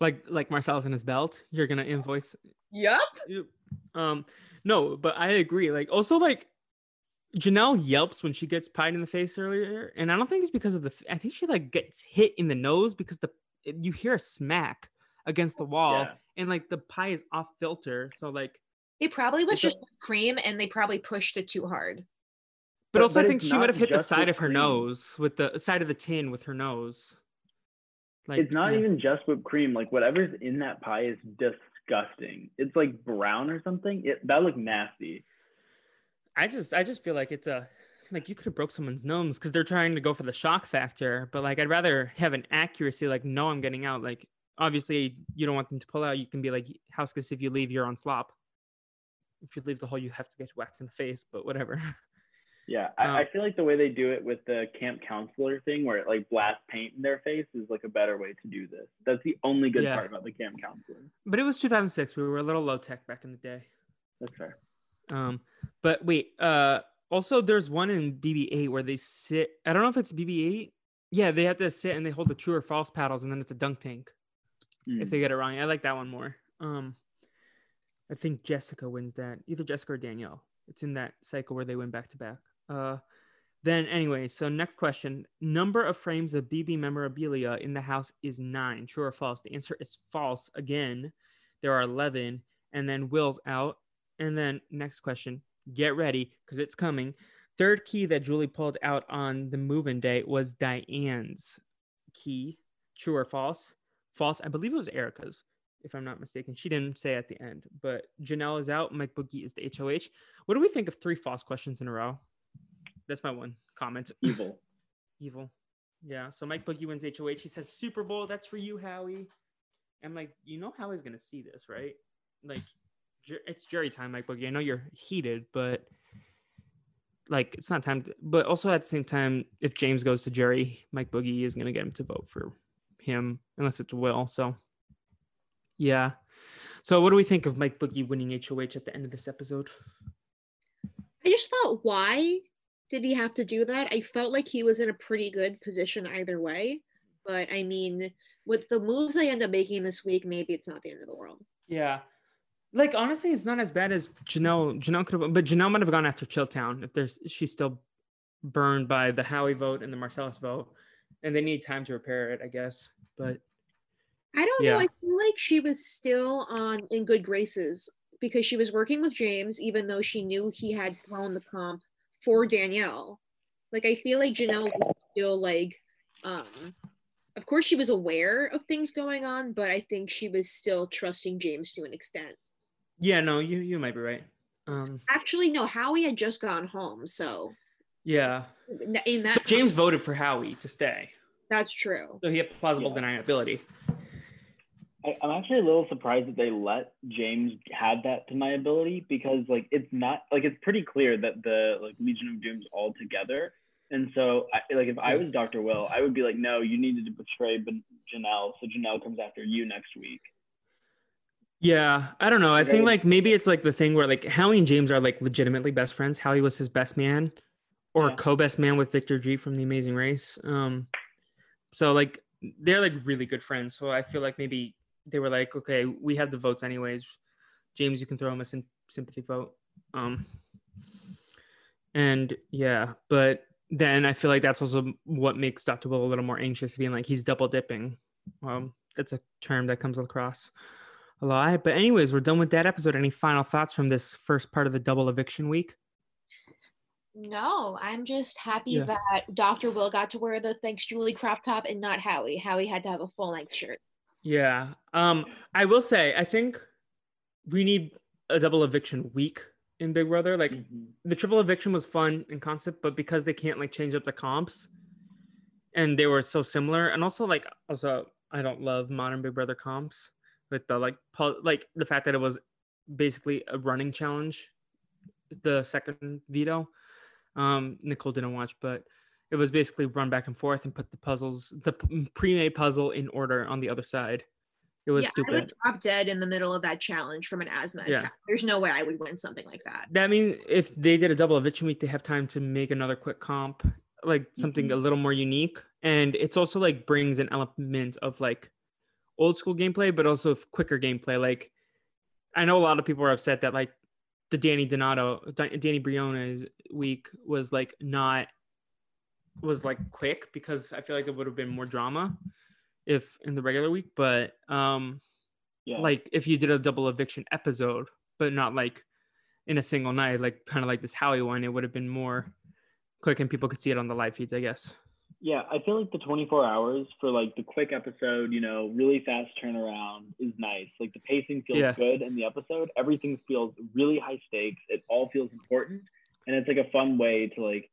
Like like Marcellus in his belt, you're gonna invoice. Yep. Um, no, but I agree. Like also like Janelle yelps when she gets pied in the face earlier, and I don't think it's because of the. I think she like gets hit in the nose because the you hear a smack against the wall, Yeah. and like the pie is off filter, so like. It probably was It's a- just cream and they probably pushed it too hard. But, But- also, I think she might not have hit the side of her cream. nose with the side of the tin with her nose. Like it's not yeah. even just whipped cream. Like whatever's in that pie is disgusting. It's like brown or something. It that looked nasty. I just I just feel like it's a like you could have broke someone's nose because they're trying to go for the shock factor, but like I'd rather have an accuracy like no I'm getting out. Like obviously you don't want them to pull out. You can be like houseguests if you leave you're on slop. If you leave the hole you have to get whacked in the face, but whatever. Yeah, I, Um, I feel like the way they do it with the camp counselor thing, where it like blasts paint in their face, is like a better way to do this. That's the only good Yeah. part about the camp counselor. but it was 2006. We were a little low tech back in the day. That's fair. Um, but wait, uh, also there's one in BB-8 where they sit. I don't know if it's BB-8. Yeah, they have to sit and they hold the true or false paddles, and then it's a dunk tank. if Mm. they get it wrong. I like that one more. Um, I think Jessica wins that. Either Jessica or Danielle. It's in that cycle where they win back to back. Uh, then anyway, so next question: number of frames of BB memorabilia in the house is nine. True or false? The answer is false. Again, there are eleven, and then Will's out. And then next question: get ready because it's coming. Third key that Julie pulled out on the move-in day was Diane's key. True or false? False. I believe it was Erica's, if I'm not mistaken. She didn't say at the end, but Janelle is out. Mike Boogie is the HOH. What do we think of three false questions in a row? That's my one comment. Evil. Evil. Yeah. So Mike Boogie wins HOH. He says Super Bowl. That's for you, Howie. I'm like, you know Howie's gonna see this, right? Like, it's jury time, Mike Boogie. I know you're heated, but like, it's not time. To, but also at the same time, if James goes to jury, Mike Boogie is gonna get him to vote for him, unless it's Will. So, yeah. So, what do we think of Mike Boogie winning HOH at the end of this episode? I just thought, why did he have to do that? I felt like he was in a pretty good position either way. But I mean, with the moves they end up making this week, maybe it's not the end of the world. Yeah. Like honestly, it's not as bad as Janelle. Janelle could have, but Janelle might have gone after Chilltown if there's she's still burned by the Howie vote and the Marcellus vote, and they need time to repair it, I guess. But I don't Yeah. know. I feel like she was still on in good graces because she was working with James, even though she knew he had thrown the comp for Danielle. Like I feel like Janelle was still like, um, of course she was aware of things going on, but I think she was still trusting James to an extent. yeah, no, you you might be right. Um, Actually, no, Howie had just gone home, so yeah, in- that but James voted for Howie to stay, that's true. so he had plausible Yeah. deniability. I, I'm actually a little surprised that they let James have that to my ability because like it's not like it's pretty clear that the like Legion of Doom's all together. And so I, like if I was Dr. Will, I would be like, no, you needed to betray Ben- Janelle, so Janelle comes after you next week. Yeah, I don't know. I think like maybe it's like the thing where like Howie and James are like legitimately best friends. Howie was his best man or Yeah. co-best man with Victor G from The Amazing Race. Um so like they're like really good friends. So I feel like maybe they were like, okay, we have the votes anyways. James, you can throw him a sym- sympathy vote. Um and yeah, but then I feel like that's also what makes Dr. Will a little more anxious, being like he's double dipping. Um, that's a term that comes across a lot. But anyways, we're done with that episode. Any final thoughts from this first part of the double eviction week? No, I'm just happy Yeah. that Dr. Will got to wear the Thanks Julie crop top and not Howie. Howie had to have a full length shirt. Yeah. Um, I will say, I think we need a double eviction week in Big Brother. Like Mhm. the triple eviction was fun in concept, but because they can't like change up the comps and they were so similar, and also like also I don't love modern Big Brother comps with the like like the fact that it was basically a running challenge the second veto. Um, Nicole didn't watch, but it was basically run back and forth and put the puzzles, the pre-made puzzle in order on the other side. It was yeah, I would stupid. drop dead in the middle of that challenge from an asthma Yeah. attack. There's no way I would win something like that. That means if they did a double eviction week, they have time to make another quick comp, like something a mm-hmm. little more unique. And it's also like brings an element of like old school gameplay, but also quicker gameplay. Like I know a lot of people are upset that like the Danny Donato, Danny Briones week was like not was like quick because I feel like it would have been more drama if in the regular week. But um Yeah. like if you did a double eviction episode, but not like in a single night, like kind of like this Howie one, it would have been more quick and people could see it on the live feeds, I guess. Yeah, I feel like the 24 hours for like the quick episode, you know, really fast turnaround is nice. Like the pacing feels Yeah. good in the episode. Everything feels really high stakes. It all feels important, and it's like a fun way to like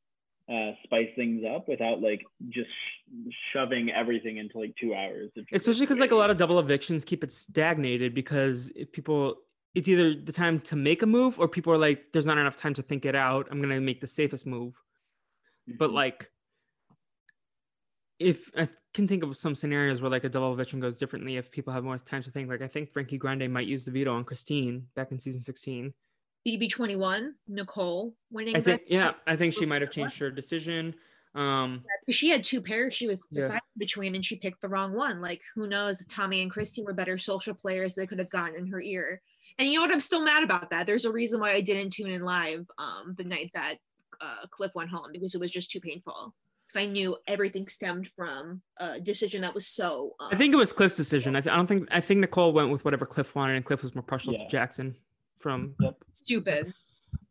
uh, spice things up without like just sh- shoving everything into like two hours. Especially because like a lot of double evictions keep it stagnated because if people it's either the time to make a move or people are like, there's not enough time to think it out. I'm gonna make the safest move. But Mhm. like if I can think of some scenarios where like a double eviction goes differently if people have more time to think. Like I think Frankie Grande might use the veto on Christine back in season 16. BB21, Nicole winning I think that. yeah, I think she might have changed her decision. Um Because she had two pairs she was Yeah. deciding between and she picked the wrong one. Like, who knows? Tommy and Christie were better social players they could have gotten in her ear. And you know what? I'm still mad about that. There's a reason why I didn't tune in live um, the night that uh, Cliff went home because it was just too painful. Because I knew everything stemmed from a decision that was so. Um, I think it was Cliff's decision. I, th- I don't think I think Nicole went with whatever Cliff wanted, and Cliff was more partial Yeah. to Jackson. From stupid.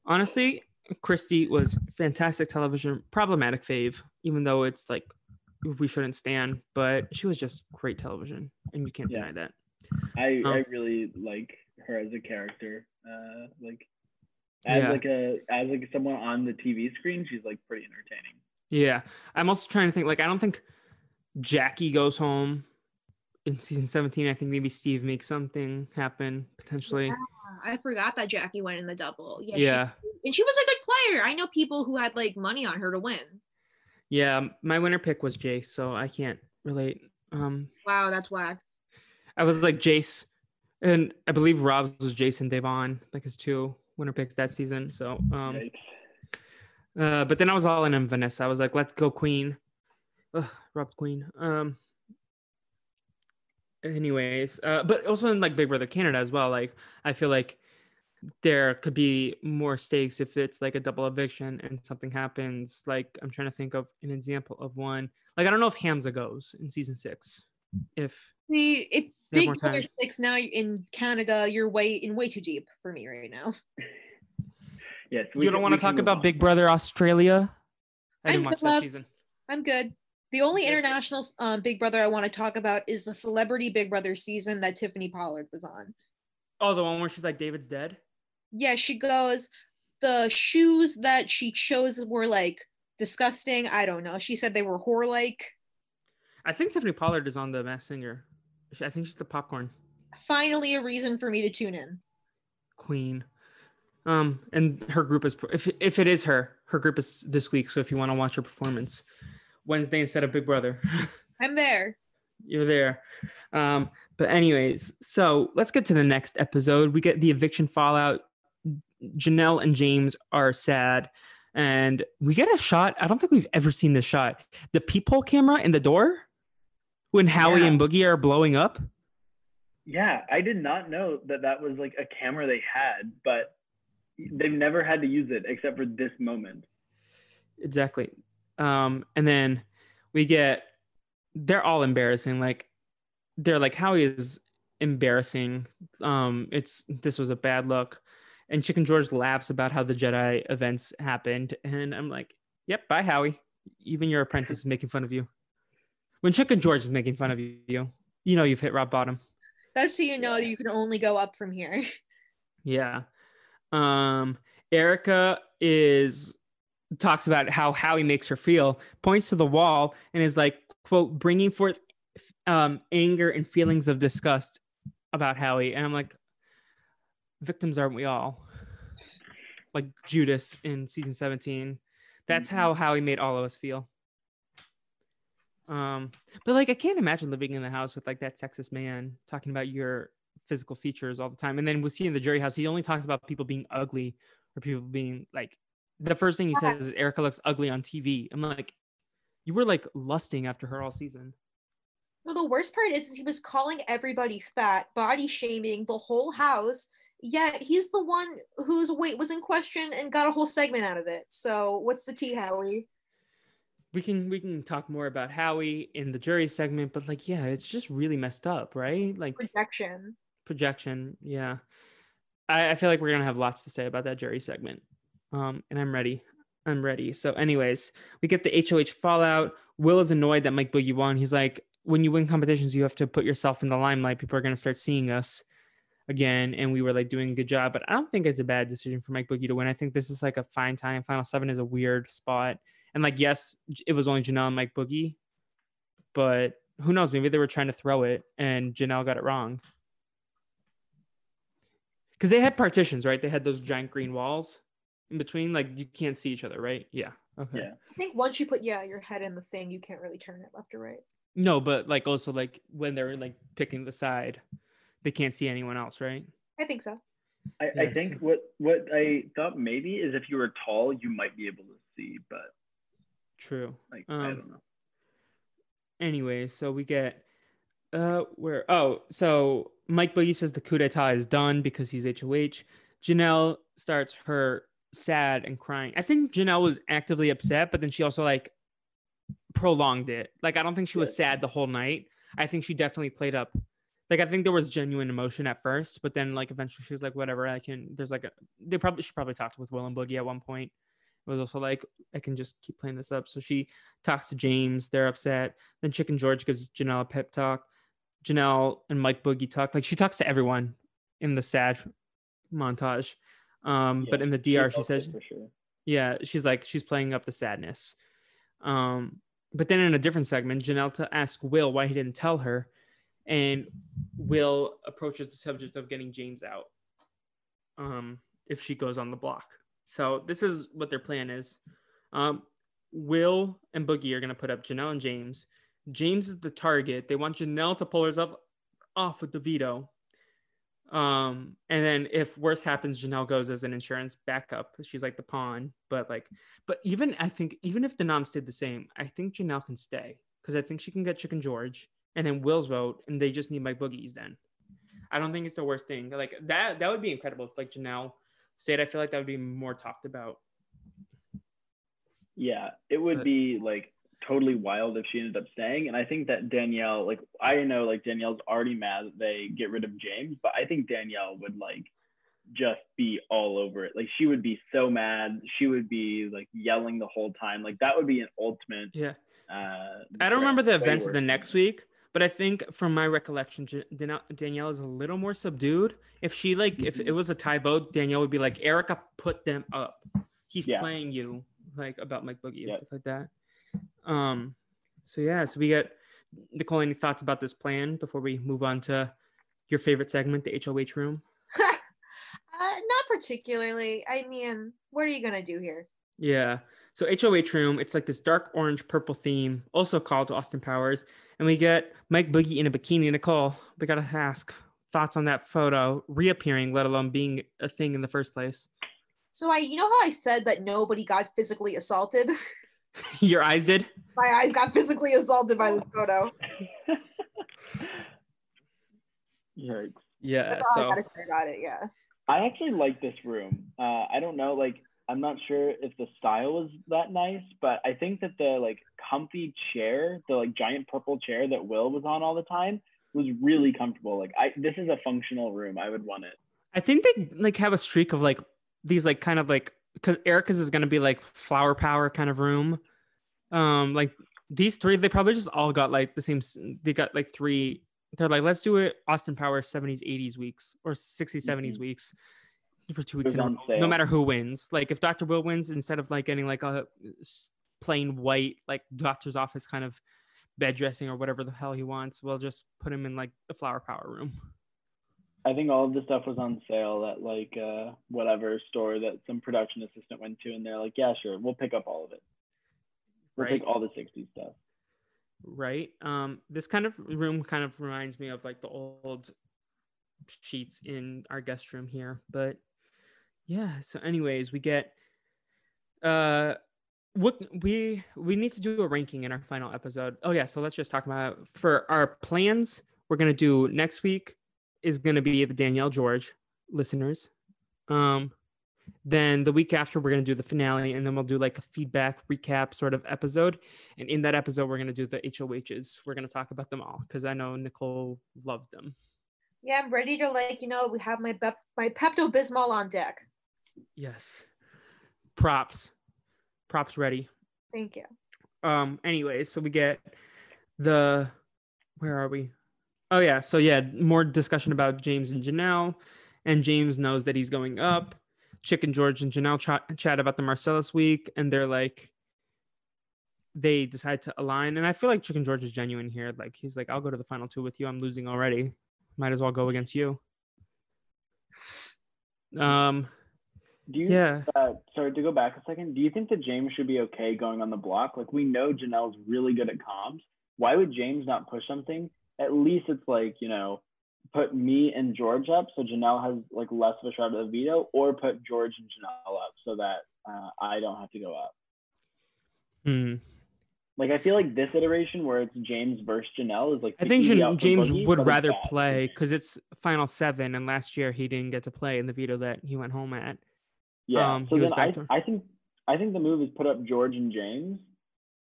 honestly, Christie was fantastic television, problematic fave, even though it's like we shouldn't stand, but she was just great television, and you can't Yeah. deny that. I Um, I really like her as a character. Uh, like as Yeah. like a as like someone on the TV screen, she's like pretty entertaining. Yeah, I'm also trying to think. Like, I don't think Jackie goes home in season 17. I think maybe Steve makes something happen potentially. Yeah, I forgot that Jackie went in the double. Yeah. she- and she was a good player. I know people who had like money on her to win. yeah. My winner pick was Jace, so I can't relate. Um, Wow, that's whack. I was like Jace, and I believe Rob's was Jason Da'Vonne, like his two winner picks that season. So, um, Yikes. uh, but then I was all in on Vanessa. I was like, let's go Queen. Ugh, Rob's Queen. Um, anyways, uh, but also in like Big Brother Canada as well. Like, I feel like there could be more stakes if it's like a double eviction and something happens. Like, I'm trying to think of an example of one. Like, I don't know if Hamza goes in season six. If See, if They have Big more Brother. Six now in Canada, you're way in way too deep for me right now. Yes. you don't want to talk about Big Brother Australia, I I'm didn't watch good, that love. season. I'm good. The only international um, Big Brother I want to talk about is the Celebrity Big Brother season that Tiffany Pollard was on. Oh, the one where she's like, David's dead. Yeah, she goes. The shoes that she chose were like disgusting. I don't know. She said they were whore like. I think Tiffany Pollard is on the Masked Singer. I think she's the popcorn Finally, a reason for me to tune in. queen. Um, and her group is if if it is her, her group is this week. So if you want to watch her performance, Wednesday instead of Big Brother, I'm there. you're there. Um, but anyways, so let's get to the next episode. We get the eviction fallout. Janelle and James are sad, and we get a shot. I don't think we've ever seen this shot. The peephole camera in the door when Howie Yeah. and Boogie are blowing up. Yeah, I did not know that that was like a camera they had, but they've never had to use it except for this moment. exactly um and then we get they're all embarrassing. Like they're like howie is embarrassing. Um it's this was a bad look. And chicken george laughs about how the jedi events happened. And i'm like yep bye howie. Even your apprentice is making fun of you. When chicken george is making fun of you you know you've hit rock bottom. That's so you know you can only go up from here. Yeah. Um, Erica is talks about how Howie makes her feel, points to the wall, and is like, quote, bringing forth um, anger and feelings of disgust about Howie. And I'm like, victims aren't we all? like Judas in season 17. That's how Howie made all of us feel. Um, but like I can't imagine living in the house with like that sexist man talking about your physical features all the time. And then we see in the jury house, he only talks about people being ugly or people being like the first thing he says is Erica looks ugly on TV. I'm like, you were like lusting after her all season. Well, the worst part is he was calling everybody fat, body shaming the whole house. Yet he's the one whose weight was in question and got a whole segment out of it. So what's the tea, Howie? We can we can talk more about Howie in the jury segment, but like, yeah, it's just really messed up, right? Like Projection. projection, yeah. I, I feel like we're gonna have lots to say about that jury segment. Um, and I'm ready. I'm ready. So, anyways, we get the HOH fallout. Will is annoyed that Mike Boogie won. He's like, when you win competitions, you have to put yourself in the limelight. People are gonna start seeing us again. And we were like doing a good job. But I don't think it's a bad decision for Mike Boogie to win. I think this is like a fine time. Final seven is a weird spot. And like, yes, it was only Janelle and Mike Boogie, but who knows? Maybe they were trying to throw it and Janelle got it wrong. Because they had partitions, right? They had those giant green walls in between. Like you can't see each other, right? Yeah. Okay. Yeah. I think once you put yeah your head in the thing, you can't really turn it left or right. No, but like also like when they're like picking the side, they can't see anyone else, right? I think so. I, I think what what I thought maybe is if you were tall, you might be able to see, but True. like I Um, don't know. Anyway, so we get uh where oh so Mike Boogie says the coup d'etat is done because he's HOH. Janelle starts her sad and crying. I think Janelle was actively upset, but then she also like prolonged it. Like I don't think she was sad the whole night. I think she definitely played up. Like I think there was genuine emotion at first, but then like eventually she was like, whatever, I can. There's like a they probably she probably talked with Will and Boogie at one point. It was also like I can just keep playing this up. So she talks to James. They're upset. Then Chicken George gives Janelle a pep talk. Janelle and Mike Boogie talk. Like she talks to everyone in the sad montage. Um, but in the DR, she says, sure. yeah, she's like she's playing up the sadness. Um, but then in a different segment, Janelle to ask Will why he didn't tell her, and Will approaches the subject of getting James out. Um, if she goes on the block. So this is what their plan is. Um, Will and Boogie are gonna put up Janelle and James. James is the target. They want Janelle to pull herself off with the veto. Um, and then if worse happens, Janelle goes as an insurance backup. She's like the pawn, but like, but even I think even if the nom stayed the same, I think Janelle can stay because I think she can get Chicken George and then Will's vote, and they just need Mike Boogie's then. I don't think it's the worst thing. Like that, that would be incredible if like Janelle stayed. I feel like that would be more talked about. Yeah, it would But- be like totally wild if she ended up staying. And I think that Danielle, like I know like Danielle's already mad that they get rid of James, but I think Danielle would like just be all over it. Like she would be so mad. She would be like yelling the whole time. Like that would be an ultimate Yeah. uh I don't remember the events of the next week, but I think from my recollection, Danielle is a little more subdued. If she like, if Mhm. it was a tie vote, Danielle would be like, Erica put them up. He's Yeah. playing you, like about Mike Boogie and Yep. stuff like that. Um, so yeah, so we get Nicole. Any thoughts about this plan before we move on to your favorite segment, the HOH room? uh, not particularly. I mean, what are you gonna do here? Yeah. So HOH room, it's like this dark orange purple theme, also called Austin Powers. And we get Mike Boogie in a bikini. Nicole, we gotta ask thoughts on that photo reappearing, let alone being a thing in the first place. So I, you know how I said that nobody got physically assaulted? Your eyes did? My eyes got physically assaulted by this photo. Yikes. Yeah. That's all I So gotta say about it. Yeah. I actually like this room. Uh, I don't know, like I'm not sure if the style is that nice, but I think that the like comfy chair, the like giant purple chair that Will was on all the time, was really comfortable. Like I, this is a functional room. I would want it. I think they like have a streak of like these like kind of like because Erica's is gonna be like flower power kind of room. Um, like these three, they probably just all got like the same. They got like three. They're like, let's do it Austin Powers 70s, 80s weeks or 60s, 70s Mhm. weeks for two weeks in a row, no matter who wins. Like if Dr. Will wins, instead of like getting like a plain white like doctor's office kind of bed dressing or whatever the hell he wants, we'll just put him in like the flower power room. I think all of the stuff was on sale at like uh, whatever store that some production assistant went to, and they're like, "Yeah, sure, we'll pick up all of it. We'll Right. take all the '60s stuff." right? Um, this kind of room kind of reminds me of like the old sheets in our guest room here. But yeah, so anyways, we get uh what we we need to do a ranking in our final episode. Oh yeah, so let's just talk about for our plans. We're gonna do next week is gonna be the Danielle George listeners. Um then the week after we're going to do the finale and then we'll do like a feedback recap sort of episode. And in that episode we're going to do the hohs we're going to talk about them all because i know nicole loved them. Yeah, I'm ready to like, you know, we have my my Pepto Bismol on deck. yes. Props. Props ready. Thank you. um anyways so we get the where are we oh yeah so yeah more discussion about james and janelle and james knows that he's going up chicken george and janelle ch- chat about the marcellus week and they're like they decide to align and i feel like chicken george is genuine here like he's like i'll go to the final two with you i'm losing already might as well go against you um Do you? yeah Uh, sorry to go back a second. Do you think that James should be okay going on the block? Like we know Janelle's really good at comms. Why would James not push something? At least it's like you know, put me and George up so Janelle has like less of a shot at the veto, or put George and Janelle up so that uh, I don't have to go up. hmm. Like I feel like this iteration where it's James versus Janelle is like. I think Jan- James Boogie, would rather play because it's final seven, and last year he didn't get to play in the veto that he went home at. Yeah. um, so he was then I, I think I think the move is put up George and James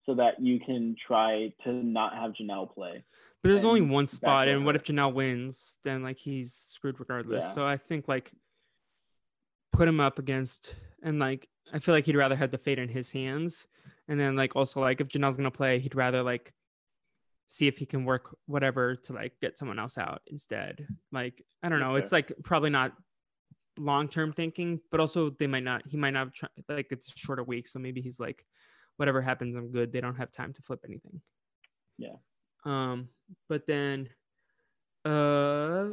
so that you can try to not have Janelle play. But there's only one spot, and what if Janelle wins? Then like he's screwed regardless. Yeah. So I think like put him up against, and like I feel like he'd rather have the fate in his hands, and then like also like if Janelle's gonna play, he'd rather like see if he can work whatever to like get someone else out instead. Like I don't know, Okay. it's like probably not long term thinking, but also they might not. He might not try, like it's a shorter week, so maybe he's like, whatever happens, I'm good. They don't have time to flip anything. Yeah. Um, but then, uh,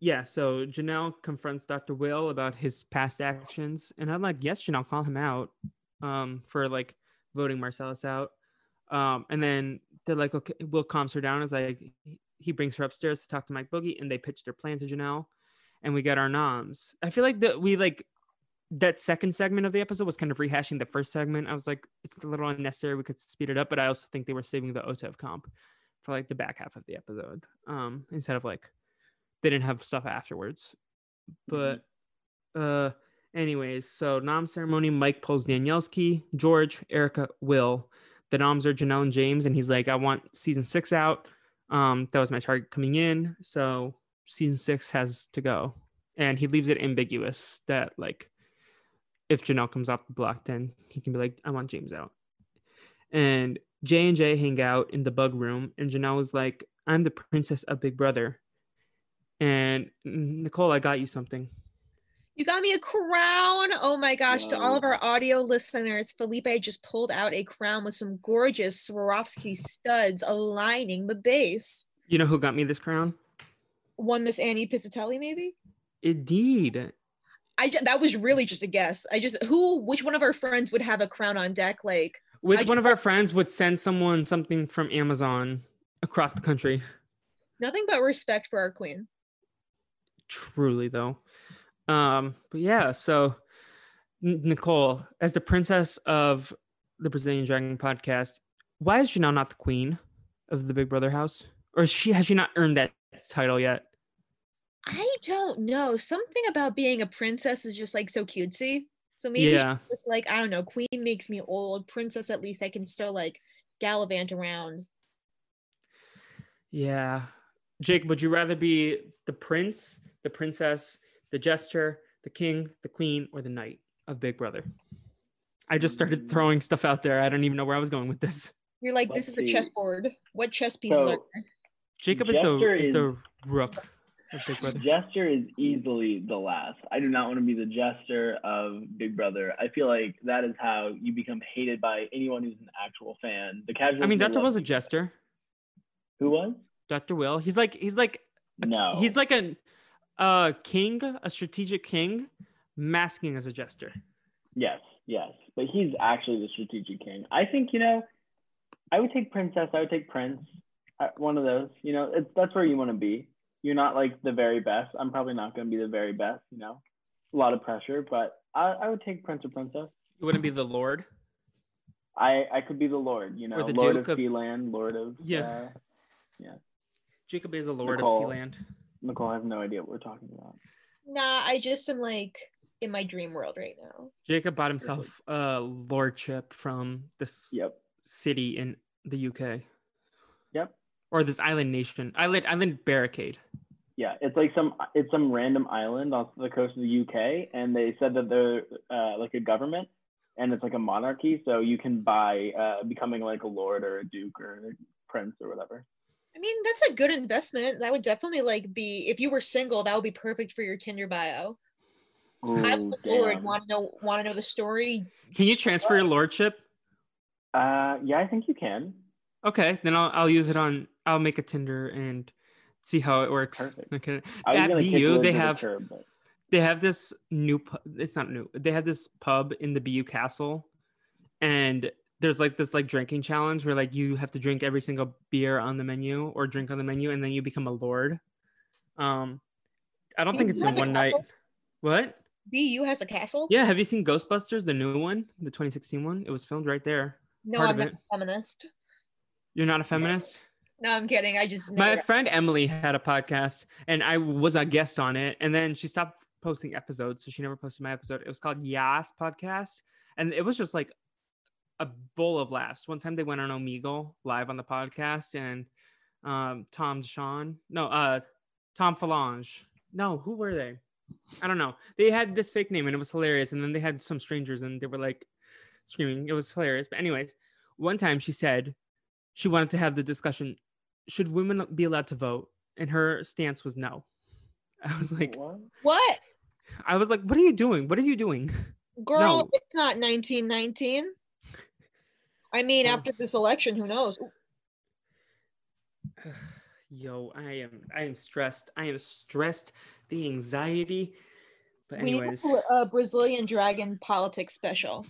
yeah. So Janelle confronts Dr. Will about his past actions, and I'm like, yes, Janelle, call him out, um, for like voting Marcellus out. Um, and then they're like, okay, Will calms her down. Is like, he brings her upstairs to talk to Mike Boogie, and they pitch their plan to Janelle, and we get our noms. I feel like that we like that second segment of the episode was kind of rehashing the first segment. I was like, it's a little unnecessary. We could speed it up, but I also think they were saving the OTEV comp for like the back half of the episode, um, instead of like they didn't have stuff afterwards. But uh, anyways, so nom ceremony. Mike pulls Danielle's key. George, Erica, Will. The noms are Janelle and James, and he's like, I want season six out. Um, that was my target coming in, so season six has to go, and he leaves it ambiguous that like if Janelle comes off the block, then he can be like, I want James out. And J and J hang out in the bug room, and Janelle was like, I'm the princess of Big Brother. And Nicole, I got you something. You got me a crown. Oh my gosh. To all of our audio listeners, Felipe just pulled out a crown with some gorgeous Swarovski studs aligning the base. You know who got me this crown? One Miss Annie Pizzatelli, maybe? Indeed. I ju- that was really just a guess. I just who which one of our friends would have a crown on deck? Like Which I one of our friends would send someone something from Amazon across the country? nothing but respect for our queen. Truly, though. Um, but yeah, so Nicole, as the princess of the Brazilian Dragon podcast, why is Janelle not the queen of the Big Brother house? Or is she has she not earned that title yet? I don't know. Something about being a princess is just like so cutesy. So maybe Yeah. just like I don't know. Queen makes me old. Princess, at least I can still like gallivant around. Yeah. Jake, would you rather be the prince, the princess, the jester, the king, the queen, or the knight of Big Brother? I just started Mm. throwing stuff out there. I don't even know where I was going with this. You're like, Let's this is a see. chessboard. What chess pieces are there? Jacob is the is is- the rook of Big Brother. Jester is easily the last. I do not want to be the jester of Big Brother. I feel like that is how you become hated by anyone who's an actual fan. The casual. I mean, Dr. Will's a jester. Who was? Dr. Will. He's like he's like a- No. he's like a a king, a strategic king, masking as a jester. Yes, yes, but he's actually the strategic king. I think you know, I would take princess. I would take prince. One of those. You know, it's that's where you want to be. You're not like the very best. I'm probably not going to be the very best. You know, a lot of pressure, but I, I would take prince or princess. You wouldn't be the lord. I I could be the lord. You know, the lord Duke of of- Sealand, lord of Yeah. Uh, Jacob is a lord Nicole. of Sealand. Nicole, I have no idea what we're talking about. Nah, I just am like in my dream world right now. Jacob bought himself a lordship from this Yep. city in the UK Yep. Or this island nation, island island barricade. Yeah, it's like some it's some random island off the coast of the UK, and they said that they're uh, like a government, and it's like a monarchy, so you can buy uh, becoming like a lord or a duke or a prince or whatever. I mean, that's a good investment. That would definitely like be if you were single, that would be perfect for your Tinder bio. I'm Ooh, the Lord. Want to know? Want to know the story? Can you transfer your lordship? Uh, yeah, I think you can. Okay, then I'll I'll use it on. I'll make a Tinder and see how it works. Perfect. Okay. At BU, they to the have curb, but they have this new. pu- It's not new. They have this pub in the BU Castle, and there's like this like drinking challenge where like you have to drink every single beer on the menu or drink on the menu, and then you become a lord. Um, I don't think it's in That's a one night. castle? What? BU has a castle. Yeah, have you seen Ghostbusters, the new one, the 2016 one? It was filmed right there. No, part I'm not it. a feminist. You're not a feminist? No, I'm kidding. I just My friend Emily had a podcast and I was a guest on it. And then she stopped posting episodes. So she never posted my episode. It was called Yas Podcast. And it was just like a bowl of laughs. One time they went on Omegle live on the podcast and um, Tom Deshawn, no, uh, Tom Falange. No, who were they? I don't know. They had this fake name and it was hilarious. And then they had some strangers and they were like screaming. It was hilarious. But, anyways, one time she said she wanted to have the discussion should women be allowed to vote? And her stance was no. I was like, what? what I was like, what are you doing? What are you doing? girl? No. It's not 1919. I mean, Oh. after this election, who knows? Yo, I am, I am stressed. I am stressed. The anxiety. But we need anyways, a, a Brazilian dragon politics special.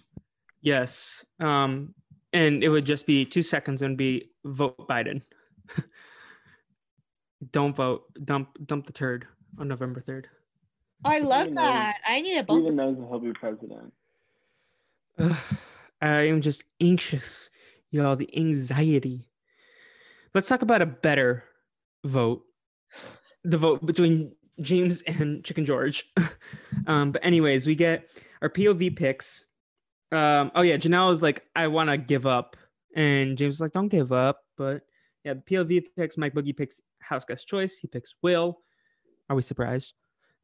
yes. Um, and it would just be two seconds and be vote Biden. Don't vote. Dump, dump the turd on November third. I love even knows- that. I need a Who bump. even knows he'll be president? I am just anxious, y'all. The anxiety. Let's talk about a better vote. The vote between James and Chicken George. um, but anyways, we get our POV picks. Um, oh yeah, Janelle is like, I want to give up, and James is like, don't give up. But yeah, the POV picks. Mike Boogie picks House Guest Choice. He picks Will. Are we surprised?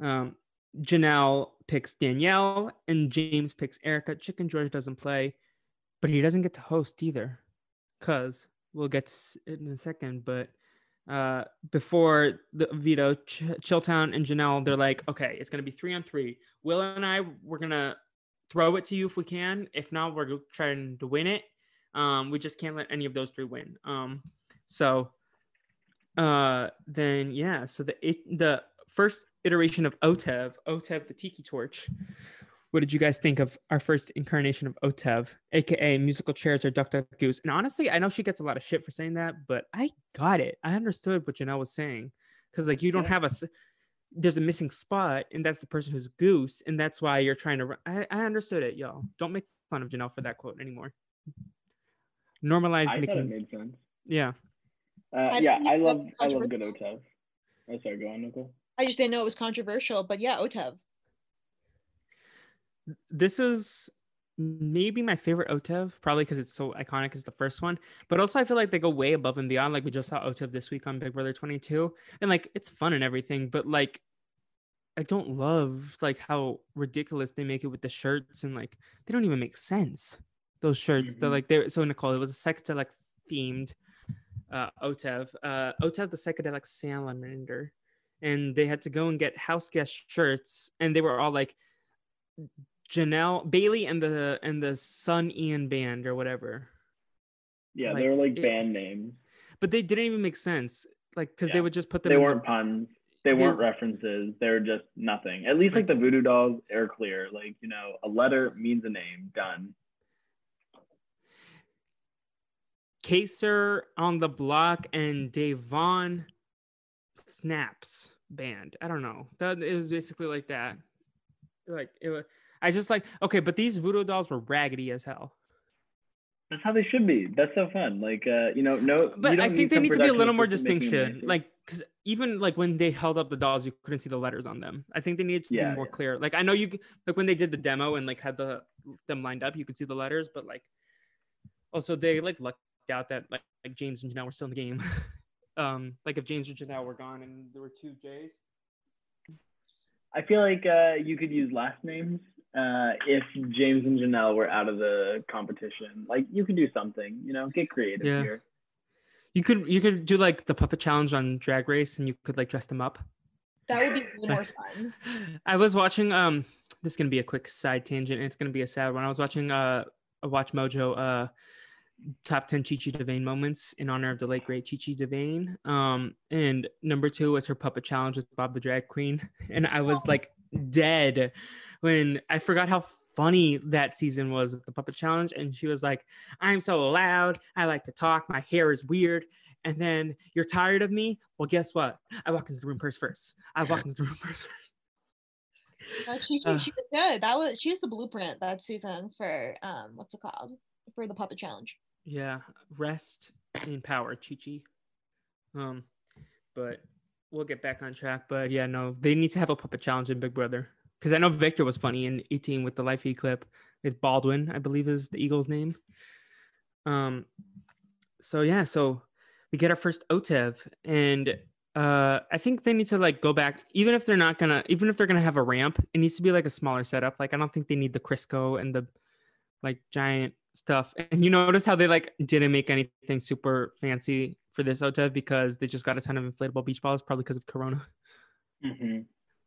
Um, Janelle picks Danielle, and James picks Erica. Chicken George doesn't play, but he doesn't get to host either, cause we'll get it in a second. But uh, before the veto, Ch- Chilltown and Janelle, they're like, okay, it's gonna be three on three. Will and I, we're gonna throw it to you if we can. If not, we're trying to win it. Um, we just can't let any of those three win. Um, so uh, then yeah, so the it, the first iteration of OTEV, OTEV the Tiki Torch. What did you guys think of our first incarnation of OTEV, aka musical chairs or Duck Duck Goose? And honestly, I know she gets a lot of shit for saying that, but I got it. I understood what Janelle was saying because like you don't have a there's a missing spot, and that's the person who's Goose, and that's why you're trying to. ru- I, I understood it, y'all. Don't make fun of Janelle for that quote anymore. Normalize I thought it making, made sense. yeah. Uh, yeah, I love I love good OTEV. Oh, sorry, go on, Nicole. I just didn't know it was controversial, but yeah, OTEV. this is maybe my favorite OTEV, probably because it's so iconic as the first one. But also, I feel like they go way above and beyond. Like we just saw OTEV this week on Big Brother 22, and like it's fun and everything. But like, I don't love like how ridiculous they make it with the shirts and like they don't even make sense. Those shirts, they're Mhm. like they're so Nicole. It was a sex to like themed uh, OTEV. Uh, OTEV the psychedelic salamander, and they had to go and get house guest shirts, and they were all like Janelle Bailey and the and the Sun Ian band or whatever. Yeah, Like, they were like it- band names. But they didn't even make sense. Like because they would just put them They weren't the, puns. They weren't references. They were just nothing. At least like the voodoo dolls are clear. Like, you know, a letter means a name. Done. Kaysar on the block and Da'Vonne snaps band. I don't know. That it was basically like that. Like it was. I just like okay, but these voodoo dolls were raggedy as hell. That's how they should be. That's so fun. Like, uh, you know, no. But I think they need to be a little more assistant making them distinction. Like because even like when they held up the dolls, you couldn't see the letters on them. I think they needed to Yeah, be more yeah. clear. Like I know you like when they did the demo and like had the them lined up, you could see the letters, but like also they like lucked out that like like James and Janelle were still in the game. um, like if James or Janelle were gone and there were two J's. I feel like uh, you could use last names uh, if James and Janelle were out of the competition. Like, you could do something. You know, get creative Yeah. here. You could you could do like the puppet challenge on Drag Race, and you could like dress them up. That would be way more fun. I was watching um this is gonna be a quick side tangent and it's gonna be a sad one. I was watching uh a Watch Mojo uh top 10 Chi Chi DeVayne moments in honor of the late great Chi Chi DeVayne. Um and number two was her puppet challenge with Bob the Drag Queen. And I was like dead when I forgot how funny that season was with the puppet challenge. And she was like, I'm so loud, I like to talk, my hair is weird. And then you're tired of me? Well, guess what? I walk into the room purse first. I walk into the room purse first. No, she, she, Uh. she was good. That was she was the blueprint that season for um what's it called for the puppet challenge. Yeah, rest in power, Chi Chi. Um, but we'll get back on track. But yeah, no, they need to have a puppet challenge in Big Brother because I know Victor was funny in 18 with the life feed clip with Baldwin, I believe is the Eagle's name. Um, so yeah, so we get our first OTEV, and uh, I think they need to like go back, even if they're not gonna, even if they're gonna have a ramp, it needs to be like a smaller setup. Like I don't think they need the Crisco and the like giant stuff. And you notice how they like didn't make anything super fancy for this OTEV because they just got a ton of inflatable beach balls, probably because of Corona. hmm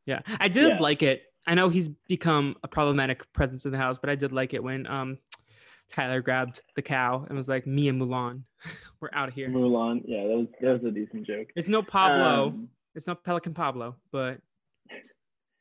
Yeah, I did Yeah. like it. I know he's become a problematic presence in the house, but I did like it when um Tyler grabbed the cow and was like, "Me and Mulan, we're out of here." Mulan. Yeah, that was that was a decent joke. It's no Pablo. Um, it's not Pelican Pablo, but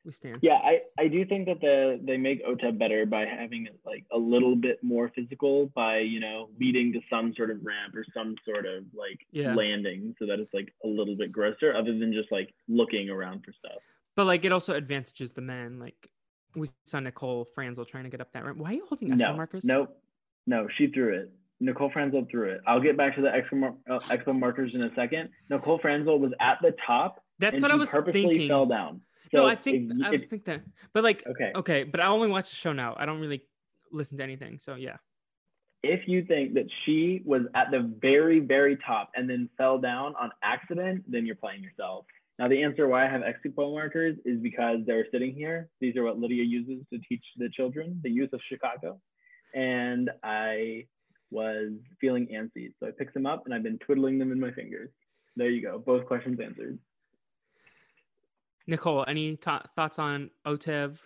we stand. yeah, I, I do think that the they make OTEV better by having it like a little bit more physical by you know leading to some sort of ramp or some sort of like Yeah. landing so that it's like a little bit grosser other than just like looking around for stuff. But like, it also advantages the men. Like we saw Nicole Franzel trying to get up that ramp. Why are you holding expo No, markers? nope, no, she threw it. Nicole Franzel threw it. I'll get back to the expo, mar- uh, expo markers in a second. Nicole Franzel was at the top That's and what I was purposely thinking. fell down. No, I think if- I was think that, but like, okay. okay, but I only watch the show now. I don't really listen to anything. So yeah. if you think that she was at the very, very top and then fell down on accident, then you're playing yourself. Now, the answer why I have expo markers is because they're sitting here. These are what Lydia uses to teach the children the use of Chicago. And I was feeling antsy. So I picked them up and I've been twiddling them in my fingers. There you go. Both questions answered. Nicole, any thoughts on OTEV?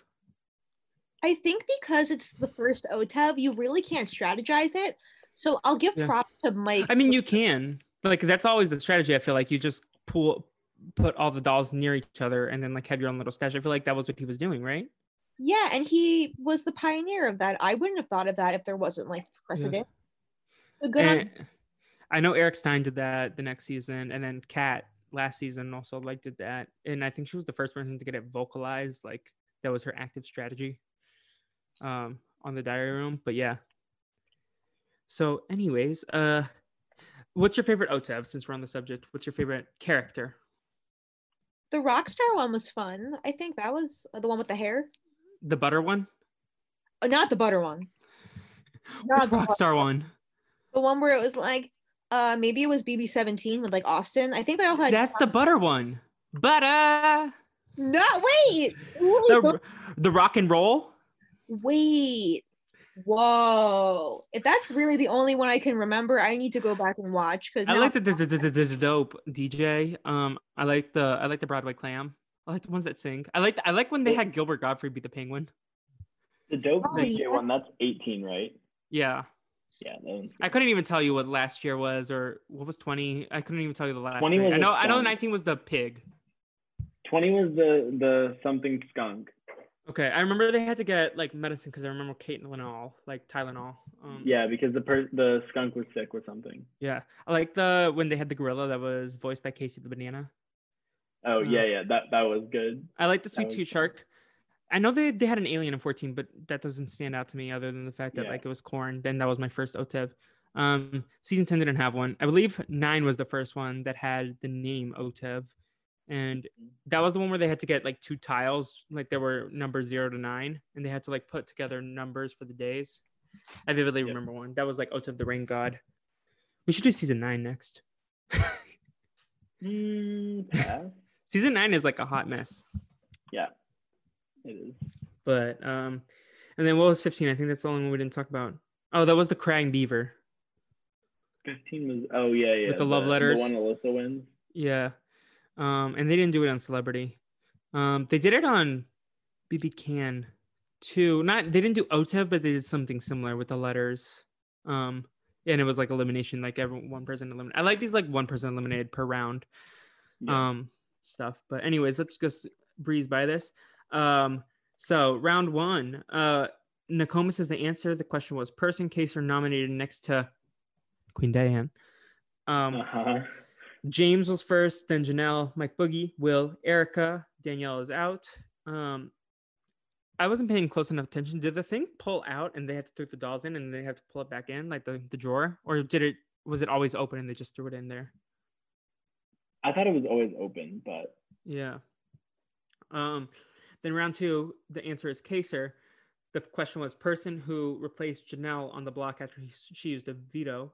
I think because it's the first OTEV, you really can't strategize it. So I'll give Yeah. props to Mike. I mean, you can. Like that's always the strategy. I feel like you just pull, put all the dolls near each other, and then like have your own little stash. I feel like that was what he was doing, right? yeah, and he was the pioneer of that. I wouldn't have thought of that if there wasn't like precedent. A good on- I know Eric Stein did that the next season, and then Kat last season also like did that, and I think she was the first person to get it vocalized. Like that was her active strategy um, on the diary room. But yeah. So, anyways, uh, what's your favorite OTEV? Since we're on the subject, what's your favorite character? the Rockstar one was fun. I think that was uh, the one with the hair. The butter one, Uh, not the butter one. Which Not the, Rockstar one. the one where it was like, uh, maybe it was BB17 with like Austin. I think they all had. That's the butter one. Butter. No, wait, wait, The the rock and roll. wait. Whoa! If that's really the only one I can remember, I need to go back and watch because I like the, the, the, the, the, the dope DJ. Um, I like the I like the Broadway clam. I like the ones that sing. I like I like when they had Gilbert Gottfried be the penguin. The dope Oh, next yeah. one, that's 18, right? Yeah, Yeah. I couldn't even tell you what last year was or what was twenty. I couldn't even tell you the last. 20 three. was I know I know nineteen was the pig. 20 was the the something skunk. Okay, I remember they had to get like medicine because I remember Kate Tylenol, like Tylenol. Um, Yeah, because the per- the skunk was sick or something. yeah. I like the when they had the gorilla that was voiced by Casey the banana. Oh Uh, yeah, yeah, that that was good. I like the sweet tooth shark. I know they they had an alien in 14, but that doesn't stand out to me other than the fact that Yeah. like it was corn. Then that was my first OTEV. Um, season 10 didn't have one. I believe nine was the first one that had the name OTEV. And that was the one where they had to get like two tiles, like there were numbers zero to nine, and they had to like put together numbers for the days. I vividly remember one. That was like OTEV the Rain God. We should do season nine next. Mm, pass. season nine is like a hot mess. yeah, it is. But um, and then what was 15? I think that's the only one we didn't talk about. Oh, that was the crying beaver. 15 was oh yeah yeah With the love letters. The one Alyssa wins. Yeah. Um, and they didn't do it on Celebrity. Um, they did it on BB Can too. Not they didn't do OTEV, but they did something similar with the letters. Um, and it was like elimination, like every one person eliminated. I like these like one person eliminated per round. Yeah. um stuff but anyways let's just breeze by this um so round one uh Nakoma says the answer. The question was person case or nominated next to queen diane. Um uh-huh. james was first then janelle mike boogie will erica danielle is out. Um i wasn't paying close enough attention. Did the thing pull out and they had to throw the dolls in and they had to pull it back in like the, the drawer? Or did it was it always open and they just threw it in there? I thought it was always open, but Yeah. Um, then round two, the answer is Kaysar. The question was person who replaced Janelle on the block after he, she used a veto.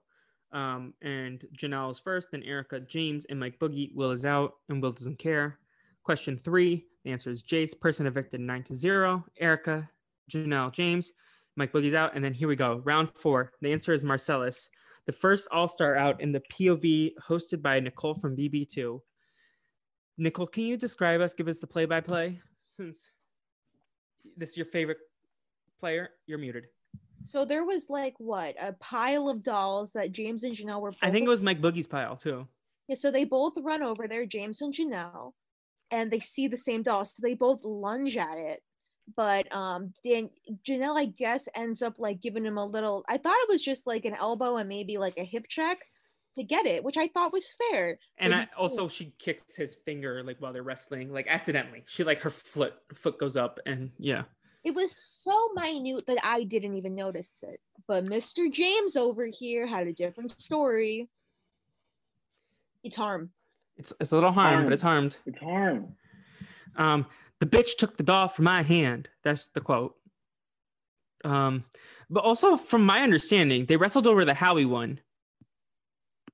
Um, and Janelle is first, then Erica, James, and Mike Boogie. Will is out, and Will doesn't care. Question three, the answer is Jase. Person evicted nine to zero. Erica, Janelle, James, Mike Boogie's out, and then here we go. Round four. The answer is Marcellus, the first All Star out in the POV hosted by Nicole from BB2. Nicole, can you describe us? Give us the play by play since this is your favorite player. You're muted. So there was like what a pile of dolls that James and Janelle were. I think it was Mike Boogie's pile too. Yeah, so they both run over there, James and Janelle, and they see the same doll. So they both lunge at it. But um Dan Janelle, I guess, ends up like giving him a little I thought it was just like an elbow and maybe like a hip check to get it, which I thought was fair. And I also she kicks his finger like while they're wrestling, like accidentally. She like her foot foot goes up and yeah. It was so minute that I didn't even notice it. But Mr. James over here had a different story. It's harm. It's it's a little harm, Harm. but it's harmed. it's harm. Um, the bitch took the doll from my hand. That's the quote. Um, but also from my understanding, they wrestled over the Howie one,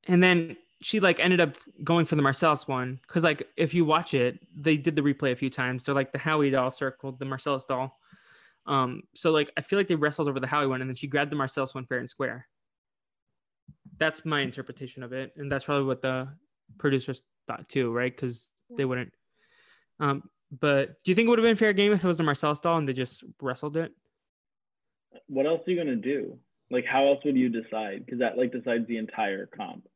and then she like ended up going for the Marcellus one because like if you watch it, they did the replay a few times. They're like the Howie doll circled the Marcellus doll. Um, so like I feel like they wrestled over the Howie one, and then she grabbed the Marcellus one fair and square. That's my interpretation of it, and that's probably what the producers thought too, right? Because they wouldn't. Um, but do you think it would have been fair game if it was a Marcellus doll and they just wrestled it? What else are you gonna do? Like, how else would you decide? Because that like decides the entire comp.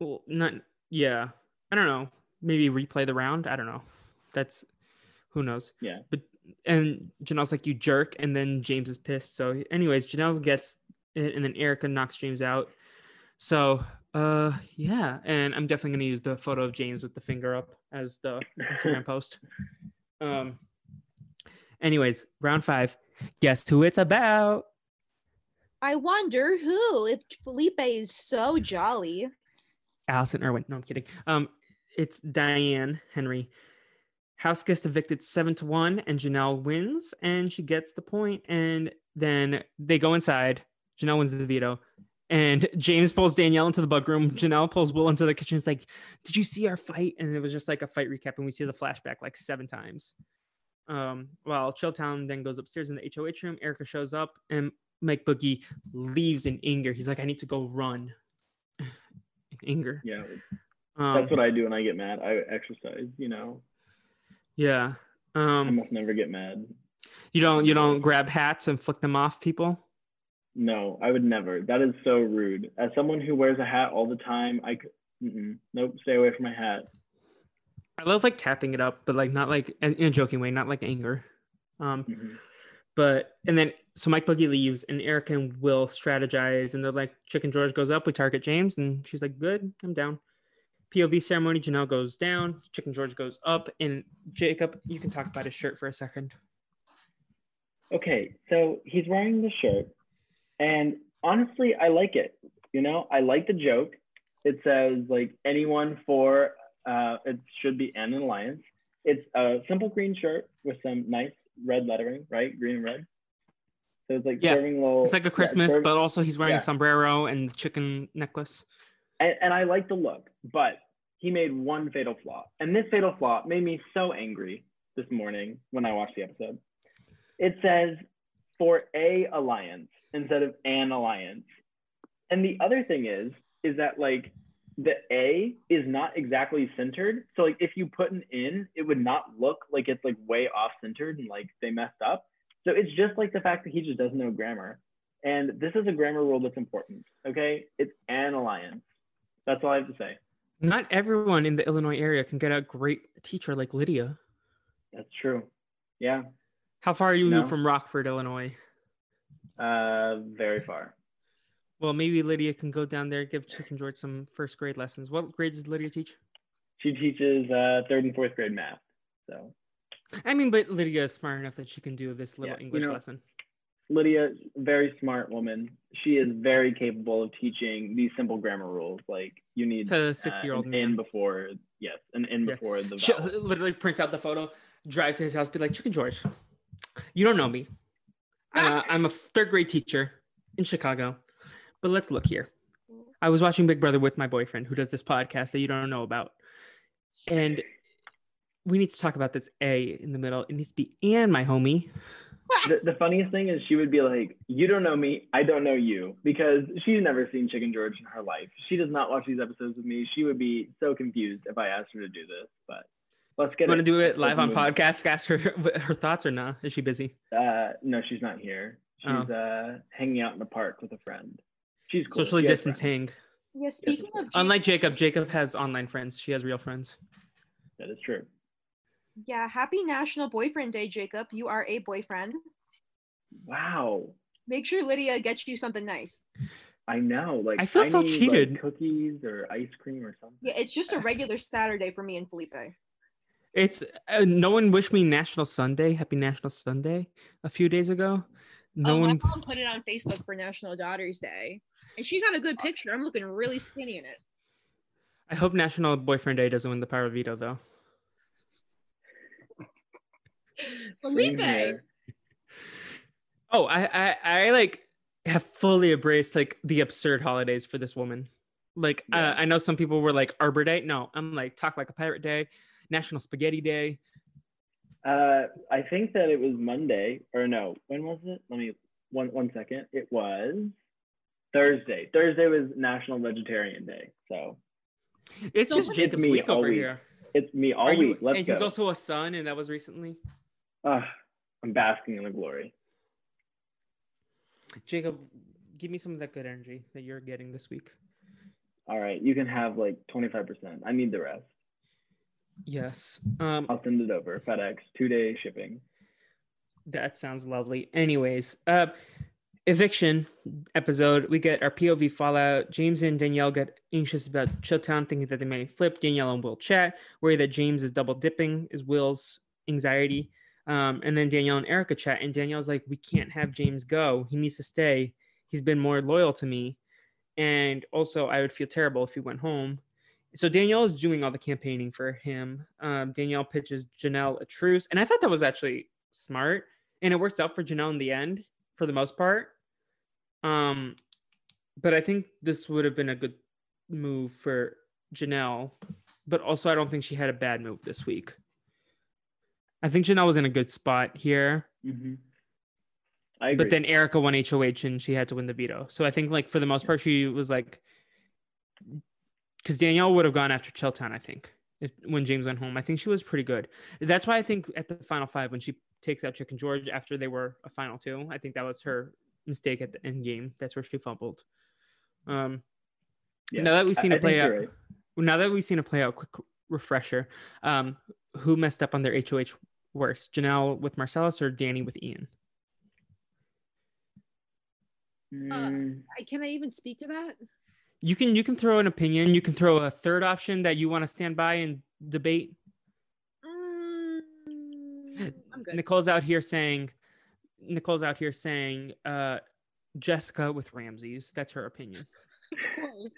Well, not yeah. I don't know. Maybe replay the round. I don't know. That's who knows. Yeah. But and Janelle's like you jerk, and then James is pissed. So, anyways, Janelle gets it, and then Erica knocks James out. So, uh, yeah, and I'm definitely gonna use the photo of James with the finger up as the Instagram post. Um. Anyways, round five. Guess who it's about? I wonder who, if Felipe is so jolly. Alison Irwin. No, I'm kidding. Um, it's Diane Henry. House gets evicted seven to one, and Janelle wins, and she gets the point. And then they go inside. Janelle wins the veto, and James pulls Danielle into the bug room. Janelle pulls Will into the kitchen. It's like, "Did you see our fight?" And it was just like a fight recap, and we see the flashback like seven times. Um, while Chilltown then goes upstairs in the HOH room, Erica shows up, and Mike Boogie leaves in anger. He's like, "I need to go run." In anger. Yeah, Um, that's what I do when I get mad. I exercise. You know, Yeah. I Um, must never get mad. you don't you don't grab hats and flick them off people. No, I would never. That is so rude. As someone who wears a hat all the time, I could. Nope, stay away from my hat. I love like tapping it up, but like not like in a joking way, not like anger. Um, Mhm. But and then so Mike Boogie leaves and Eric and Will strategize and they're like Chicken George goes up, we target James, and she's like, Good, I'm down. POV ceremony, Janelle goes down, Chicken George goes up, and Jacob, you can talk about his shirt for a second. Okay, so he's wearing the shirt, and honestly, I like it. You know, I like the joke. It says like anyone for uh, it should be an alliance. It's a simple green shirt with some nice red lettering, right? Green and red. So it's like Yeah, serving little. It's like a yeah, Christmas, but also he's wearing yeah. a sombrero and the chicken necklace. and, and I like the look, but he made one fatal flaw, and this fatal flaw made me so angry this morning when I watched the episode. It says for a alliance instead of an alliance, and the other thing is, is that like the A is not exactly centered. So like if you put an in, it would not look like it's like way off centered and like they messed up. So it's just like the fact that he just doesn't know grammar. And this is a grammar rule that's important. Okay, it's an alliance. That's all I have to say. Not everyone in the Illinois area can get a great teacher like Lydia. That's true. Yeah, How far are you No. from Rockford, Illinois? uh, very far. Well, maybe Lydia can go down there give Chicken George some first grade lessons. What grades does Lydia teach? She teaches uh, third and fourth grade math. So I mean, but Lydia is smart enough that she can do this little Yeah, you English know- lesson. Lydia, very smart woman. She is very capable of teaching these simple grammar rules. Like you need To a uh, 60 year old an man. in before yes, an in Yeah. before the She literally prints out the photo, drive to his house, be like, Chicken George, you don't know me. Uh, I'm a third grade teacher in Chicago, but let's look here. I was watching Big Brother with my boyfriend who does this podcast that you don't know about. And we need to talk about this A in the middle. It needs to be and my homie. the, the funniest thing is she would be like, "You don't know me, I don't know you," because she's never seen Chicken George in her life. She does not watch these episodes with me. She would be so confused if I asked her to do this. But let's You get want to do it live on Let's move podcast? Ask her her thoughts or not? Is she busy? Uh, no, she's not here. She's Oh. uh, hanging out in the park with a friend. She's cool. Socially She has distance hang. Yeah, speaking of Unlike Jacob, Jacob has online friends. She has real friends. That is true. yeah, happy National Boyfriend Day, Jacob. You are a boyfriend. Wow. Make sure Lydia gets you something nice. I know. Like I feel so need, like, cheated. cookies or ice cream or something. Yeah, it's just a regular Saturday for me and Felipe. It's uh, no one wished me National Sunday, Happy National Sunday, a few days ago. No oh, one. my mom put it on Facebook for National Daughters Day, and she got a good picture. I'm looking really skinny in it. I hope National Boyfriend Day doesn't win the power veto though. Same Felipe. Oh, I, I, I like have fully embraced like the absurd holidays for this woman. Like, Yeah. uh, I know some people were like Arbor Day. No, I'm like Talk Like a Pirate Day, National Spaghetti Day. Uh, I think that it was Monday or no. When was it? Let me one one second. It was Thursday. Thursday was National Vegetarian Day. So It's So just it's Jacob's me week all over week. here. it's me all Are you- week. Let's and go. he's also a son, and that was recently. Ugh, I'm basking in the glory. Jacob, give me some of that good energy that you're getting this week. All right, you can have like 25%. I need the rest. Yes. Um, I'll send it over. FedEx, two day shipping. That sounds lovely. Anyways, uh, eviction episode. We get our POV fallout. James and Danielle get anxious about Chilltown, thinking that they may flip. Danielle and Will chat, worry that James is double dipping, is Will's anxiety. Um, and then Danielle and Erica chat, and Danielle's like, "We can't have James go. He needs to stay. He's been more loyal to me, and also I would feel terrible if he went home." So Danielle is doing all the campaigning for him. Um, Danielle pitches Janelle a truce, and I thought that was actually smart, and it works out for Janelle in the end for the most part. Um, but I think this would have been a good move for Janelle, but also I don't think she had a bad move this week. I think Janelle was in a good spot here, Mm-hmm. I agree. but then Erica won HOH and she had to win the veto. So I think like for the most part she was like, because Danielle would have gone after Chilltown. I think if when James went home, I think she was pretty good. That's why I think at the final five when she takes out Chicken George after they were a final two, I think that was her mistake at the end game. That's where she fumbled. Um, Yeah. now that we've seen I it play out, right. now that we've seen a play out quick, refresher. Um, who messed up on their HOH worse, Janelle with Marcellus or Danny with Ian? I- Can I even speak to that? You can you can throw an opinion. You can throw a third option that you want to stand by and debate. Mm, I'm good. Nicole's out here saying, Nicole's out here saying, uh, Jessica with Ramses. That's her opinion. Of course.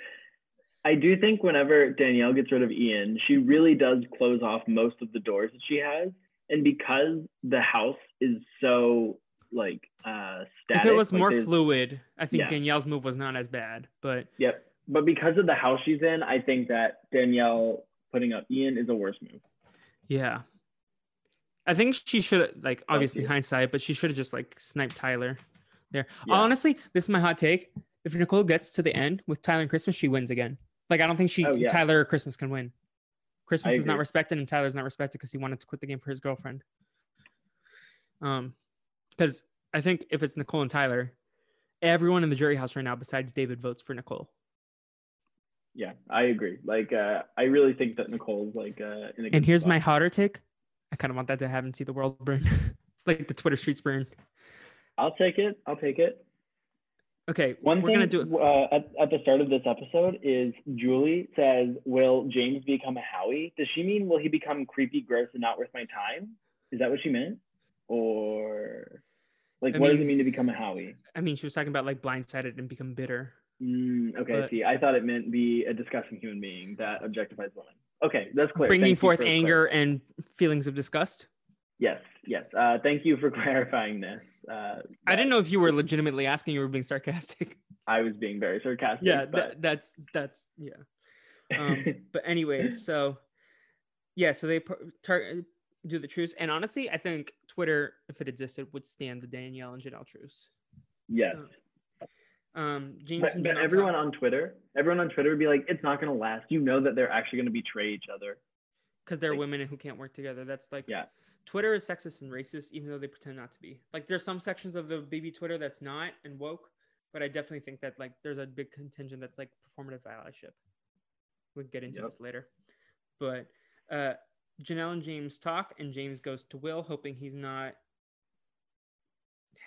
I do think whenever Danielle gets rid of Ian, she really does close off most of the doors that she has. And because the house is so like uh static, if it was like, more fluid, I think Yeah. Danielle's move was not as bad. But Yep. But because of the house she's in, I think that Danielle putting up Ian is a worse move. yeah, I think she should have like obviously hindsight, but she should have just like sniped Tyler there. Yeah. Honestly, this is my hot take. If Nicole gets to the end with Tyler and Christmas, she wins again. Like I don't think she Oh, yeah. Tyler or Christmas can win. Christmas is not respected and Tyler's not respected because he wanted to quit the game for his girlfriend. Um, because I think if it's Nicole and Tyler, everyone in the jury house right now besides David votes for Nicole. Yeah, I agree. Like uh I really think that Nicole's like uh in a And here's spot. my hotter take. I kind of want that to happen. See the world burn, like the Twitter streets burn. I'll take it. I'll take it. Okay, One we're thing gonna do uh, at, at the start of this episode is Julie says, "Will James become a Howie?" Does she mean will he become creepy, gross, and not worth my time? Is that what she meant, or like I what does it mean- mean to become a Howie? I mean, she was talking about like blindsided and become bitter. Mm, okay, But- see, I thought it meant be a disgusting human being that objectifies women. Okay, that's clear. bringing Thank forth for anger and feelings of disgust. Yes, yes. Uh, thank you for clarifying this. Uh, I didn't know if you were legitimately asking. You were being sarcastic. I was being very sarcastic. yeah, but... that, that's that's yeah. Um, but anyways, so yeah, so they tar- do the truce, and honestly, I think Twitter, if it existed, would stand the Danielle and Janelle truce. yes. Um, James But, and but everyone on Twitter, everyone on Twitter would be like, "It's not gonna last." You know that they're actually gonna betray each other. because they're Like- women who can't work together. That's like Yeah. Twitter is sexist and racist, even though they pretend not to be. Like there's some sections of the baby Twitter that's not and woke, but I definitely think that like there's a big contingent that's like performative allyship. We'll get into Yep. this later. But uh Janelle and James talk, and James goes to Will, hoping he's not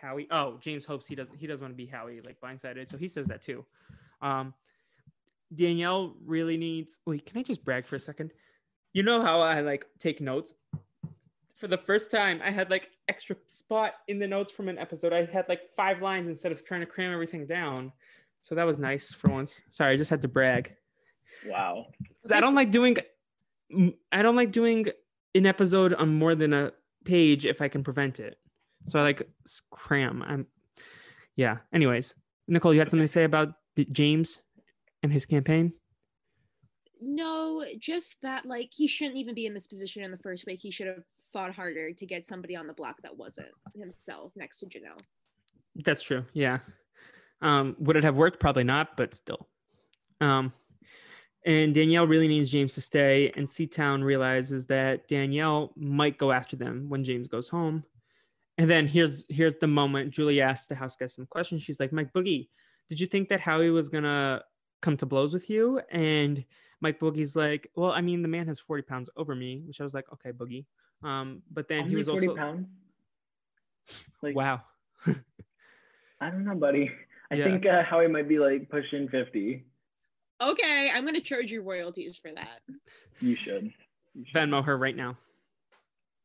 Howie. Oh, James hopes he doesn't he doesn't want to be Howie, like blindsided. So he says that too. Um Danielle really needs wait, can I just brag for a second? You know how I like take notes? For the first time, I had like extra spot in the notes from an episode. I had like five lines instead of trying to cram everything down. So that was nice for once. Sorry, I just had to brag. Wow. I don't like doing I don't like doing an episode on more than a page if I can prevent it. So I like cram. I'm yeah. Anyways, Nicole, you had something to say about James and his campaign? No, just that like he shouldn't even be in this position in the first week. He should have fought harder to get somebody on the block that wasn't himself next to Janelle. That's true. Yeah. Um, would it have worked? Probably not, but still. Um, and Danielle really needs James to stay, and Chilltown realizes that Danielle might go after them when James goes home. And then here's here's the moment Julie asks the house guest some questions. She's like, Mike Boogie, did you think that Howie was gonna come to blows with you? And Mike Boogie's like, Well, I mean, the man has 40 pounds over me, which I was like, okay, Boogie. Um, but then he was 40 also pounds. Like, wow. I don't know, buddy. I Yeah. think uh, Howie might be like pushing 50. Okay, I'm gonna charge you royalties for that. You should. You should. Venmo her right now.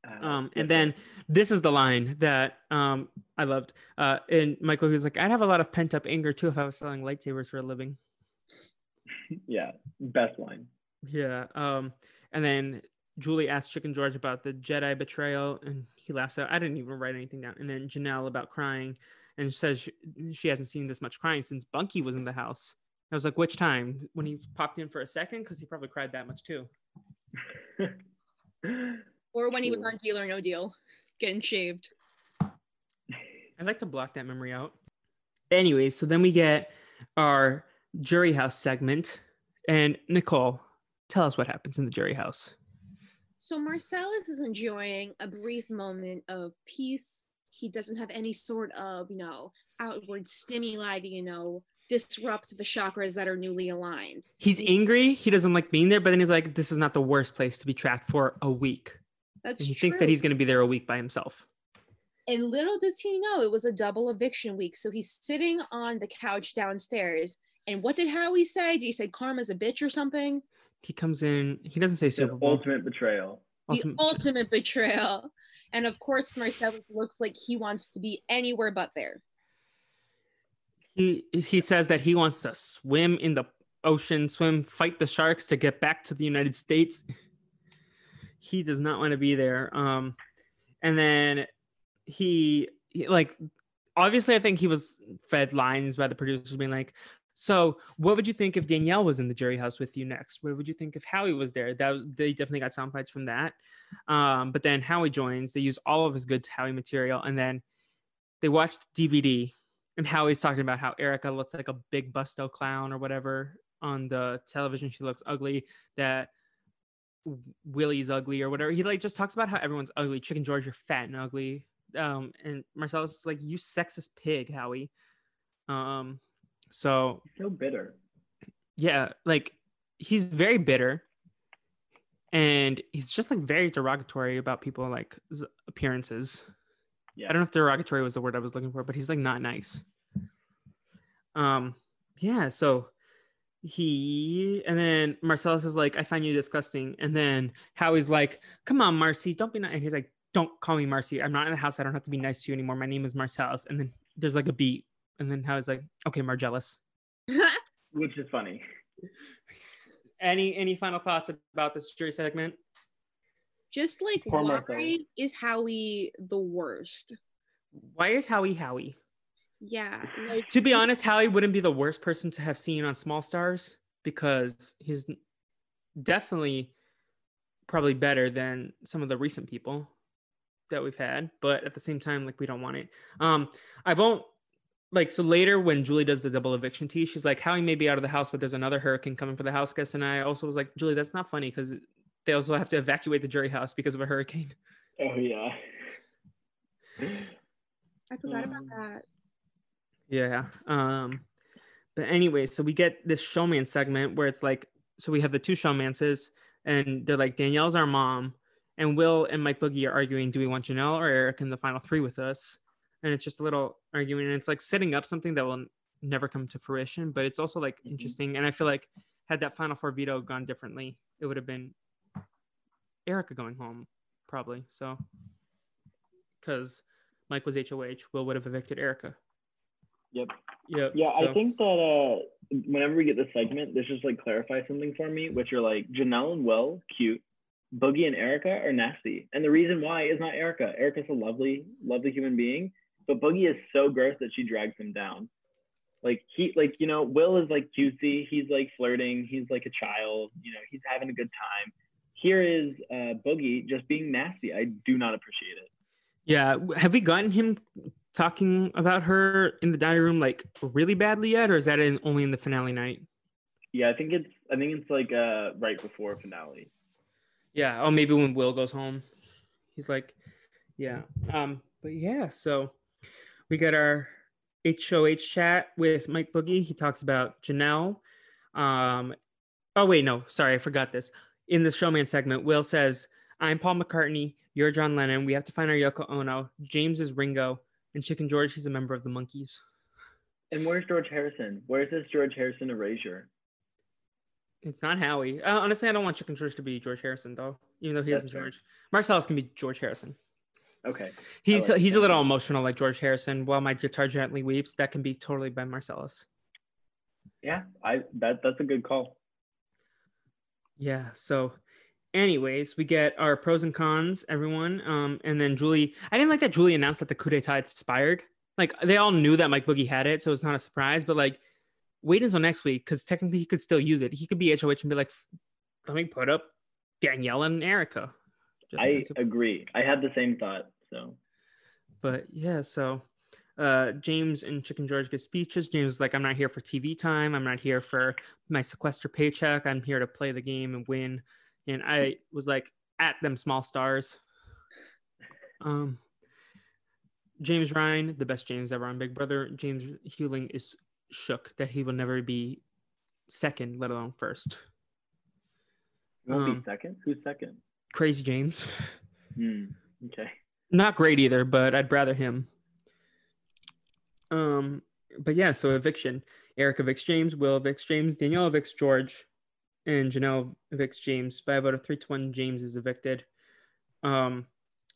Uh, Um, and then this is the line that um, I loved. Uh, and Michael was like, I'd have a lot of pent up anger too if I was selling lightsabers for a living. yeah, best line. Yeah. Um, and then Julie asked Chicken George about the Jedi betrayal, and he laughs out. I didn't even write anything down. And then Janelle about crying, and says she, she hasn't seen this much crying since Bunky was in the house. I was like, which time? When he popped in for a second? Because he probably cried that much too. Or when he was on Deal or No Deal, getting shaved. I'd like to block that memory out. Anyway, so then we get our jury house segment. And Nicole, tell us what happens in the jury house. So Marcellus is enjoying a brief moment of peace. He doesn't have any sort of, you know, outward stimuli to, you know, disrupt the chakras that are newly aligned. He's angry. He doesn't like being there, but then he's like, "This is not the worst place to be trapped for a week." That's And he true. thinks that he's going to be there a week by himself. And little does he know it was a double eviction week. So he's sitting on the couch downstairs. And what did Howie say? Did he say karma's a bitch or something? He comes in. He doesn't say The Super Bowl. ultimate betrayal. Ultimate- The ultimate betrayal. And of course, Marcellus looks like he wants to be anywhere but there. he he says that he wants to swim in the ocean, swim, fight the sharks to get back to the United States. He does not want to be there. Um, and then he, he like obviously I think he was fed lines by the producers being like, so what would you think if Danielle was in the jury house with you next? What would you think if Howie was there? That was they definitely got sound bites from that. Um, but then Howie joins, they use all of his good Howie material, and then they watched DVD and Howie's talking about how Erica looks like a big busto clown or whatever on the television. She looks ugly. That Willie's ugly or whatever. He like just talks about how everyone's ugly. Chicken George, you're fat and ugly. Um, and Marcellus is like, you sexist pig, Howie. Um, so So bitter. yeah, like he's very bitter, and he's just like very derogatory about people like appearances. Yeah. I don't know if derogatory was the word I was looking for, but he's like not nice. Um, yeah, so he and then Marcellus is like, I find you disgusting. And then Howie's like, Come on, Marcy, don't be nice. And he's like, Don't call me Marcy. I'm not in the house. I don't have to be nice to you anymore. My name is Marcellus. And then there's like a beat. And then Howie's like, Okay, Margellus. Which is funny. Any any final thoughts about this jury segment? Just like, Poor why Marcellus. is Howie the worst? Why is Howie Howie? Yeah. Like, To be honest, Howie wouldn't be the worst person to have seen on Small Stars because he's definitely probably better than some of the recent people that we've had. But at the same time, like we don't want it. Um, I won't like so later when Julie does the double eviction tea, she's like, Howie may be out of the house, but there's another hurricane coming for the house guests. And I also was like, Julie, that's not funny because they also have to evacuate the jury house because of a hurricane. Oh yeah. I forgot about Um, that. Yeah. Um, but anyway, so we get this showman segment where it's like, so we have the two showmances, and they're like, Danielle's our mom, and Will and Mike Boogie are arguing, do we want Janelle or Eric in the final three with us? And it's just a little arguing, and it's like setting up something that will never come to fruition, but it's also like Mhm. interesting. And I feel like had that final four veto gone differently, it would have been Erica going home, probably. So, because Mike was HOH, Will would have evicted Erica. Yep. Yep. Yeah, so- I think that uh, whenever we get this segment, this just like clarifies something for me, which are like Janelle and Will, cute. Boogie and Erica are nasty. And the reason why is not Erica. Erica's a lovely, lovely human being, but Boogie is so gross that she drags him down. Like he like, you know, Will is like cutesy, he's like flirting, he's like a child, you know, he's having a good time. Here is uh, Boogie just being nasty. I do not appreciate it. Yeah. Have we gotten him talking about her in the dining room like really badly yet, or is that in, only in the finale night? Yeah, I think it's I think it's like uh right before finale. Yeah. Oh, maybe when Will goes home, he's like, yeah. Um. But yeah. So we got our HOH chat with Mike Boogie. He talks about Janelle. Um. Oh wait, no. Sorry, I forgot this. In the showman segment, Will says, "I'm Paul McCartney. You're John Lennon. We have to find our Yoko Ono. James is Ringo, and Chicken George. He's a member of the Monkees." And where's George Harrison? Where's this George Harrison erasure? It's not Howie. Uh, honestly, I don't want Chicken George to be George Harrison though, even though he That's isn't fair. George. Marcellus can be George Harrison. Okay. He's like he's that. a little emotional like George Harrison. While my guitar gently weeps, that can be totally by Marcellus. Yeah, I that that's a good call. Yeah. So, anyways, we get our pros and cons, everyone. Um, and then Julie. I didn't like that Julie announced that the coup d'état expired. Like they all knew that Mike Boogie had it, so it's not a surprise. But like, wait until next week because technically he could still use it. He could be HOH and be like, "Let me put up Danielle and Erica." Just- I agree. I had the same thought. So but yeah, so uh, James and Chicken George give speeches. James is like, I'm not here for TV time. I'm not here for my sequester paycheck. I'm here to play the game and win. And I was like, at them small stars. Um, James Rhine, the best James ever on Big Brother. James Huling is shook that he will never be second, let alone first. Won't Um, be second. Who's second? Crazy James. Hmm. Okay. Not great either, but I'd rather him. Um, but yeah, so eviction. Eric evicts James, Will evicts James, Danielle evicts George, and Janelle evicts James. By about a three to one, James is evicted. Um,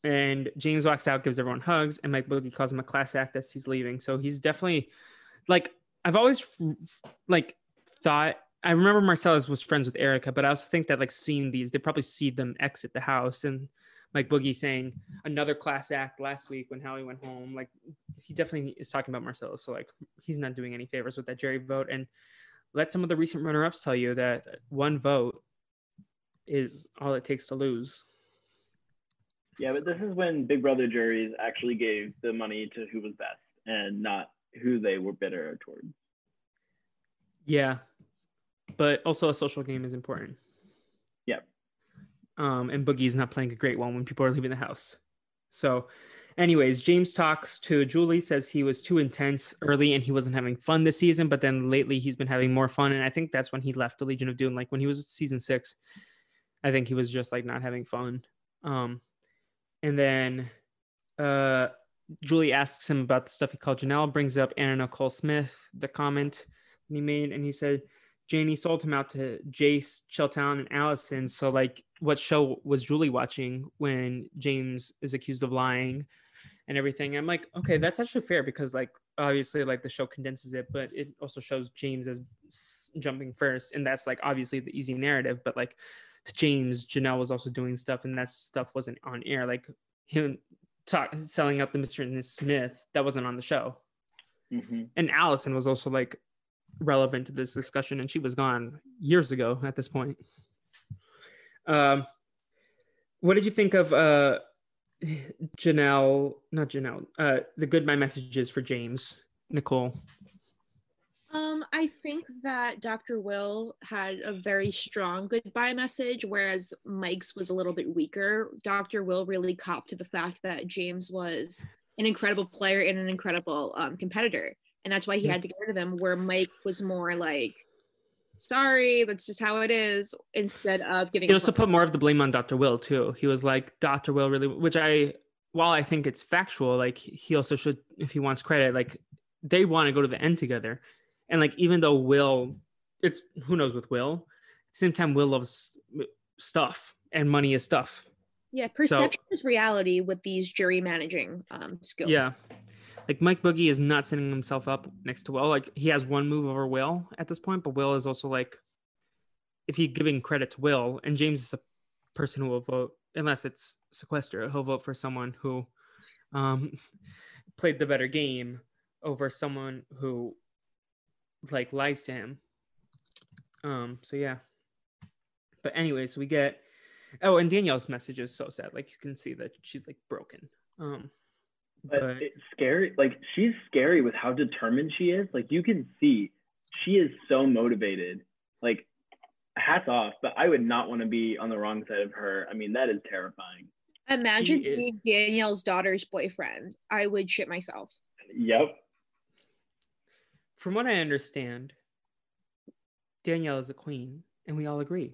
and James walks out, gives everyone hugs, and Mike Boogie calls him a class act as he's leaving. So he's definitely like I've always like thought I remember Marcellus was friends with Erica, but I also think that like seeing these, they probably see them exit the house and Mike Boogie saying another class act last week when Howie went home. Like he definitely is talking about Marcellus. So like he's not doing any favors with that Jerry vote. And let some of the recent runner ups tell you that one vote is all it takes to lose. Yeah, but this is when Big Brother juries actually gave the money to who was best and not who they were bitter towards. Yeah. But also a social game is important. Yep. Um, and Boogie's not playing a great one when people are leaving the house. So, anyways, James talks to Julie, says he was too intense early and he wasn't having fun this season, but then lately he's been having more fun. And I think that's when he left the Legion of Doom. Like when he was season six, I think he was just like not having fun. Um, and then uh, Julie asks him about the stuff he called Janelle, brings up Anna Nicole Smith, the comment he made, and he said Janie sold him out to Jase, Chilltown, and Alison. So, like, what show was Julie watching when James is accused of lying and everything? I'm like, okay, that's actually fair because, like, obviously, like the show condenses it, but it also shows James as jumping first, and that's like obviously the easy narrative. But like to James, Janelle was also doing stuff, and that stuff wasn't on air. Like him talk selling out the Mr. and Miss Smith, that wasn't on the show. hmm And Alison was also like relevant to this discussion, and she was gone years ago at this point. Um, what did you think of uh, Janelle? Not Janelle. Uh, the goodbye messages for James, Nicole. Um, I think that Dr. Will had a very strong goodbye message, whereas Mike's was a little bit weaker. Dr. Will really copped to the fact that James was an incredible player and an incredible um, competitor, and that's why he had to get rid of him. Where Mike was more like, "Sorry, that's just how it is," instead of giving. He also put more of the blame on Dr. Will too. He was like, Dr. Will really, which I, while I think it's factual, like he also should, if he wants credit, like they want to go to the end together. And like, even though Will, it's who knows with Will, at the same time, Will loves stuff and money is stuff. yeah, perception is reality with these jury managing um, skills. Yeah. Like Mike Boogie is not setting himself up next to Will. Like he has one move over Will at this point, but Will is also like, if he's giving credit to Will, and James is a person who will vote, unless it's sequester, he'll vote for someone who um, played the better game over someone who like lies to him. Um, so yeah. But anyways, we get oh, and Danielle's message is so sad. Like you can see that she's like broken. Um, But, but it's scary. Like she's scary with how determined she is. Like you can see, she is so motivated. Like hats off. But I would not want to be on the wrong side of her. I mean, that is terrifying. Imagine She is- being Danielle's daughter's boyfriend. I would shit myself. Yep. from what I understand, Danielle is a queen, and we all agree,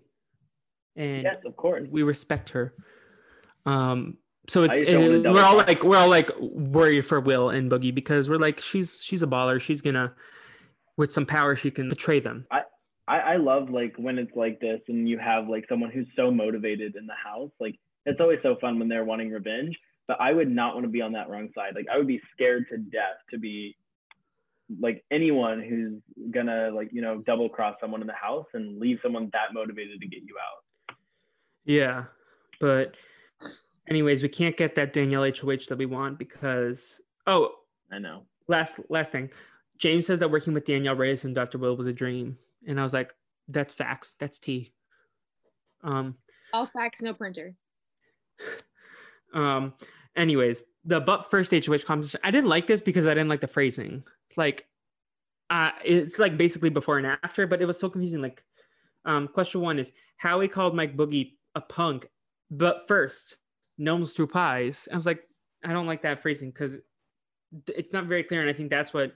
and Yes, of course. we respect her. Um, so it's I uh, double we're all like we're all like worried for Will and Boogie because we're like she's she's a baller. She's gonna with some power she can betray them. I, I love like when it's like this and you have like someone who's so motivated in the house. Like it's always so fun when they're wanting revenge. But I would not want to be on that wrong side. Like I would be scared to death to be like anyone who's gonna like you know double cross someone in the house and leave someone that motivated to get you out. Yeah, but anyways, we can't get that Danielle HOH that we want because oh I know. last last thing. James says that working with danielle reyes and dr will was a dream. And i was like that's facts. That's tea. Um All facts, no printer. um anyways the but first hoh competition i didn't like this because i didn't like the phrasing. Like uh it's like basically before and after but it was so confusing. Like um question one is howie called mike boogie a punk but first gnomes threw pies i was like i don't like that phrasing because it's not very clear and i think that's what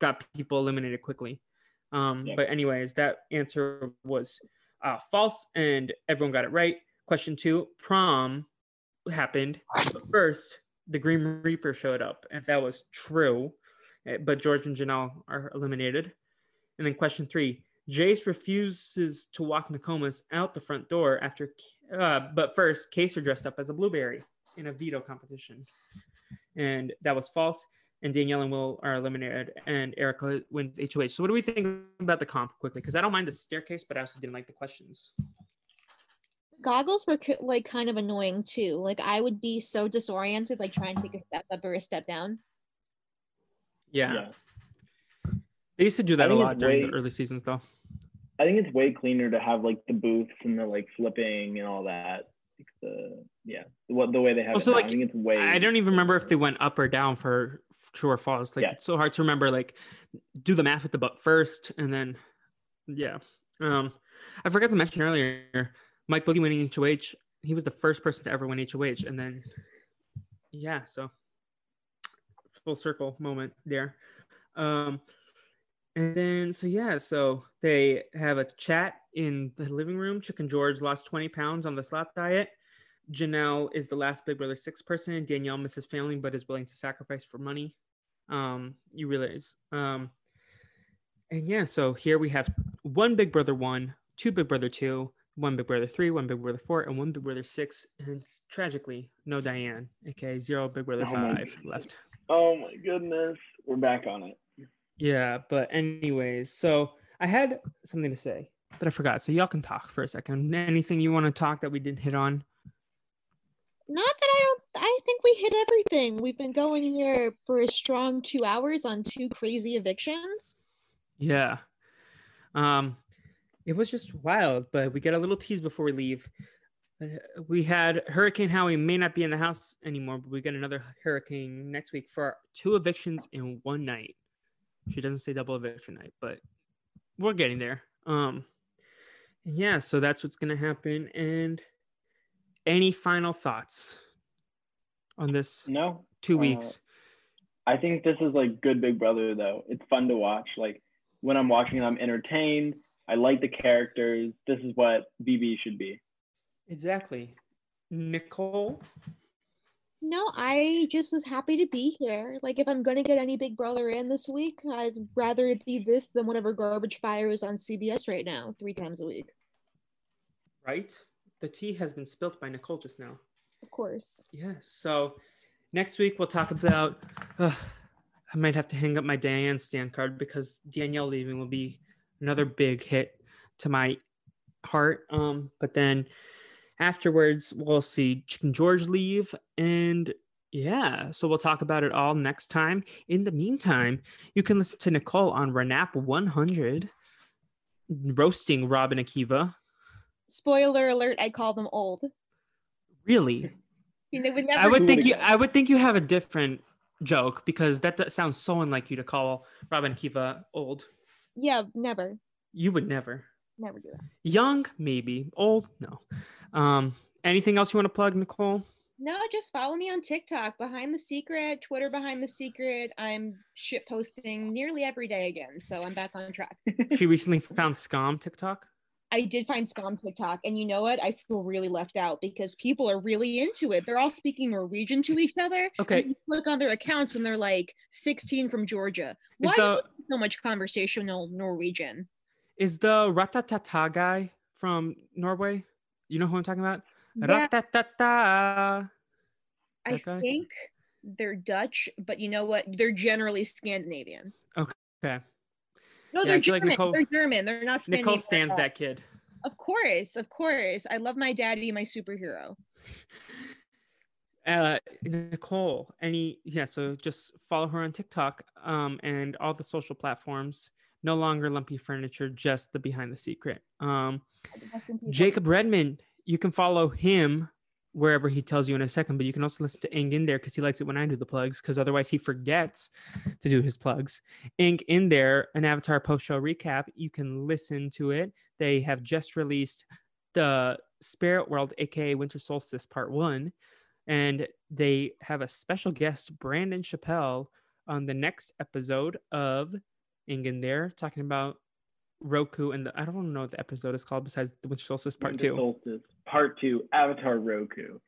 got people eliminated quickly. Um, Yeah. But anyways, that answer was uh, false, and everyone got it right. Question two: Prom happened, but first the Green Reaper showed up, and that was true. eh, But George and Janelle are eliminated. And then question three: Jase refuses to walk Nakomis out the front door after, uh, but first, Kaysar dressed up as a blueberry in a veto competition, and that was false. And Danielle and Will are eliminated, and Erica wins HOH. So, what do we think about the comp quickly? Because I don't mind the staircase, but I also didn't like the questions. Goggles were like kind of annoying too. Like I would be so disoriented, like trying to take a step up or a step down. Yeah, yeah. they used to do that a lot it's during way- the early seasons, though. I think it's way cleaner to have like the booths and the like flipping and all that. Like the yeah, what the way they have Also, it. now. like, I think it's way. I don't even remember if they went up or down for true or false. Like Yeah. it's so hard to remember. Like do the math with the but first, and then yeah. Um, I forgot to mention earlier, Mike Boogie winning HOH. He was the first person to ever win HOH, and then yeah, so full circle moment there. Um, and then so yeah, so they have a chat in the living room. Chicken George lost 20 pounds on the slap diet. Janelle is the last Big Brother six person. Danielle misses family but is willing to sacrifice for money. Um, you realize. Um, and yeah, so here we have one Big Brother one, two Big Brother two, one Big Brother three, one Big Brother four, and one Big Brother six. And tragically, no Diane, aka zero Big Brother Oh five left. Oh my goodness, we're back on it. Yeah, but anyways, so I had something to say, but I forgot. So y'all can talk for a second. Anything you want to talk that we didn't hit on? Not that I don't. I think we hit everything. We've been going here for a strong two hours on two crazy evictions. Yeah. Um, it was just wild, but we get a little tease before we leave. Uh, We had Hurricane Howie may not be in the house anymore, but we get another hurricane next week for two evictions in one night. She doesn't say double eviction night, but we're getting there. Um, yeah, so that's what's gonna happen. And any final thoughts on this No, two Uh, weeks? I think this is like good Big Brother though. It's fun to watch. Like when I'm watching I'm entertained. I like the characters. This is what BB should be. Exactly. Nicole, No, I just was happy to be here. Like, if I'm gonna get any Big Brother in this week, I'd rather it be this than whatever garbage fire is on CBS right now, three times a week. right? The tea has been spilt by Nicole just now. Of course. Yes. So next week we'll talk about. Uh, I might have to hang up my Diane stand card because Danielle leaving will be another big hit to my heart. Um, but then afterwards we'll see Chicken George leave, and yeah, so we'll talk about it all next time. In the meantime, you can listen to Nicole on Renap 100, roasting Robin Akiva. Spoiler alert, I call them old. Really? Would I would think you. I would think you have a different joke because that, that sounds so unlike you to call Robin Akiva old. Yeah, never. You would never. Never do that. Young, maybe. Old, no. Um, anything else you want to plug, Nicole? No, just follow me on TikTok, Behind the Secret, Twitter, Behind the Secret. I'm shit posting nearly every day again, so I'm back on track. She recently found Skam TikTok. I did find Skam TikTok, and you know what? I feel really left out because people are really into it. They're all speaking Norwegian to each other. and Okay. you look on their accounts, and they're like 16 from Georgia. Why is Why the so much conversational Norwegian? Is the Ratatata guy from Norway? You know who I'm talking about? Yeah, Ratatata. I guy? think they're Dutch, but you know what? They're generally Scandinavian. Okay. No, Yeah, they're feel like German. Nicole- they're German. They're not Scandinavian. Nicole stands that kid. Of course, of course. I love my daddy, my superhero. uh nicole any yeah so just follow her on tiktok um and all the social platforms no longer lumpy furniture just the behind the secret. Um Rest in peace. jacob redmon you can follow him wherever he tells you in a second but you can also listen to Aang In There because he likes it when i do the plugs because otherwise he forgets to do his plugs. Aang In There an avatar post show recap. You can listen to it. They have just released the spirit world aka winter solstice part one and they have a special guest, Brandon Chappelle on the next episode of Aang In There, talking about Roku and the, I don't know what the episode is called besides the Winter Solstice Part Winter Two. Solstice, Part Two, Avatar Roku.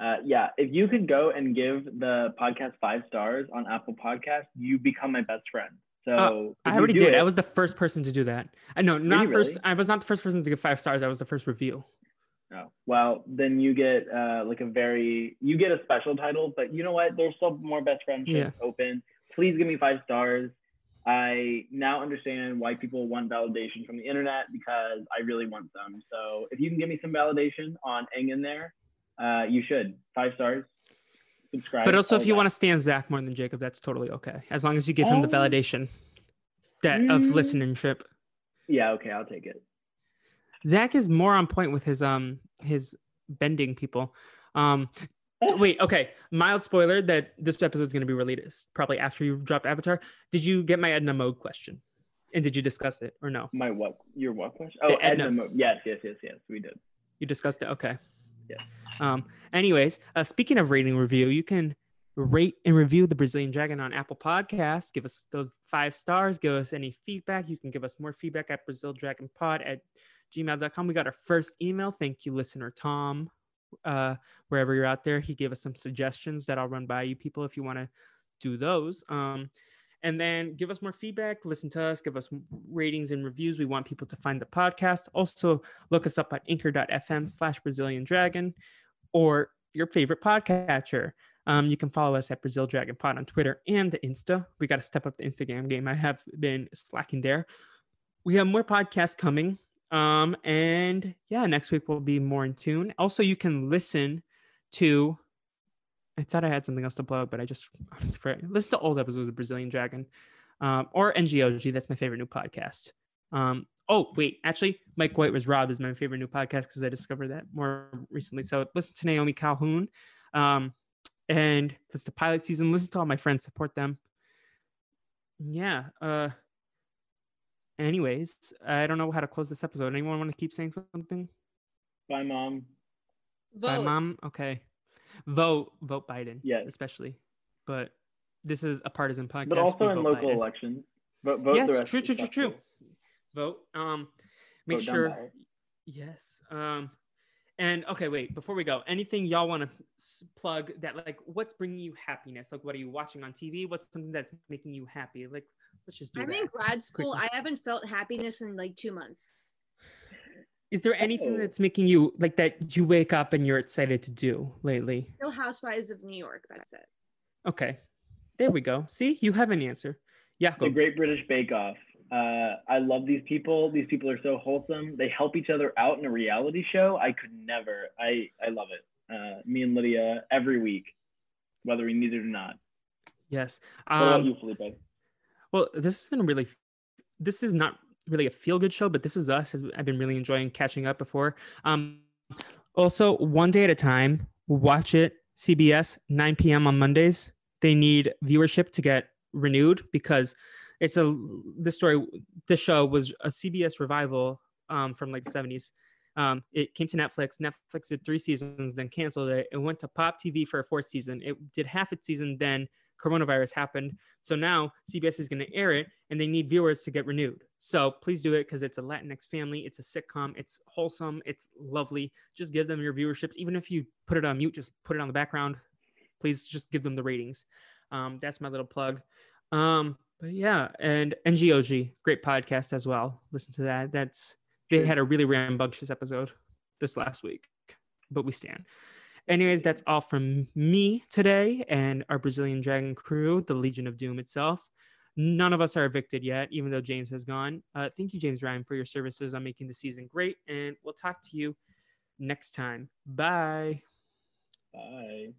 Uh, yeah, if you could go and give the podcast five stars on Apple Podcast, you become my best friend. So if I already did. it- I was the first person to do that. I know, not you first. really? I was not the first person to give five stars. I was the first review. Oh, well, then you get uh, like a very you get a special title, but you know what? There's still more best friendships Yeah. open. Please give me five stars. I now understand why people want validation from the internet because I really want them. So if you can give me some validation on Aang In There, uh, you should five stars. Subscribe. But also, if you that. want to stand Zach more than Jacob, that's totally okay. As long as you give him the Um, validation that of mm. listenership. yeah, okay, I'll take it. Zach is more on point with his um his bending people. Um, wait, okay. Mild spoiler that this episode is going to be released probably after you drop Avatar. Did you get my Edna Mode question? And did you discuss it or no? My what? Your what question? Oh, The Edna. Edna. Mo- Yes, yes, yes, yes. We did. You discussed it. Okay. Yes. Um. Anyways, uh, speaking of rating review, you can rate and review the Brazilian Dragon on Apple Podcasts. Give us those five stars. Give us any feedback. You can give us more feedback at Brazil Dragon Pod at gmail.com. We got our first email. Thank you, listener Tom. Uh, wherever you're out there, he gave us some suggestions that I'll run by you people if you want to do those. Um, and then give us more feedback. Listen to us. Give us ratings and reviews. We want people to find the podcast. Also, look us up at anchor.fm slash Brazilian Dragon or your favorite podcatcher. Um, you can follow us at Brazil Dragon Pod on Twitter and the Insta. We got to step up the Instagram game. I have been slacking there. We have more podcasts coming. Um, and yeah, next week we'll be more in tune. Also, you can listen to. I thought I had something else to plug, but I just honestly forgot. Listen to old episodes of Brazilian Dragon, um, or NGOG. That's my favorite new podcast. Um, oh wait, actually, Mike White was Rob is my favorite new podcast because I discovered that more recently. So listen to Naomi Calhoun, um, and it's the pilot season. Listen to all my friends, support them. Yeah. Uh. Anyways, I don't know how to close this episode. Anyone want to keep saying something? Bye, mom. Bye, mom. Okay. Vote, vote Biden. Yes. especially. But this is a partisan podcast. But also in local Biden. elections. Vote, vote the yes, rest true, true, true, true. Vote. Um, make Vote sure. Yes. Um, and okay, wait. Before we go, anything y'all want to plug that like what's bringing you happiness? Like, what are you watching on TV? What's something that's making you happy? Like, let's just do I'm that. in grad school. quickly. I haven't felt happiness in like two months. Is there anything Oh. that's making you like that you wake up and you're excited to do lately? Real Housewives of New York. That's it. Okay, there we go. See, you have an answer. The Jacob. Great British Bake Off. Uh, I love these people. These people are so wholesome. They help each other out in a reality show. I could never. I I love it. Uh, me and Lydia every week, whether we need it or not. Yes. What about Um, you, Felipe? Well, this isn't really. This is not really a feel good show, but this is us. I've been really enjoying catching up before. Um, also, one day at a time. Watch it. CBS 9 p.m. on Mondays. They need viewership to get renewed because it's a this story. This show was a CBS revival um, from like the 70s. Um, it came to Netflix. Netflix did three seasons, then canceled it. It went to Pop TV for a fourth season. It did half its season, then coronavirus happened. So now CBS is going to air it and they need viewers to get renewed. So please do it because it's a Latinx family. It's a sitcom. It's wholesome. It's lovely. Just give them your viewerships. Even if you put it on mute, just put it on the background. Please just give them the ratings. Um, that's my little plug. Um, but yeah, and NGOG, great podcast as well. Listen to that. That's they had a really rambunctious episode this last week, but we stand. Anyways, that's all from me today and our Brazilian Dragon crew, the Legion of Doom itself. None of us are evicted yet, even though James has gone. Uh, thank you, James Rhine, for your services on making the season great. And we'll talk to you next time. Bye. Bye.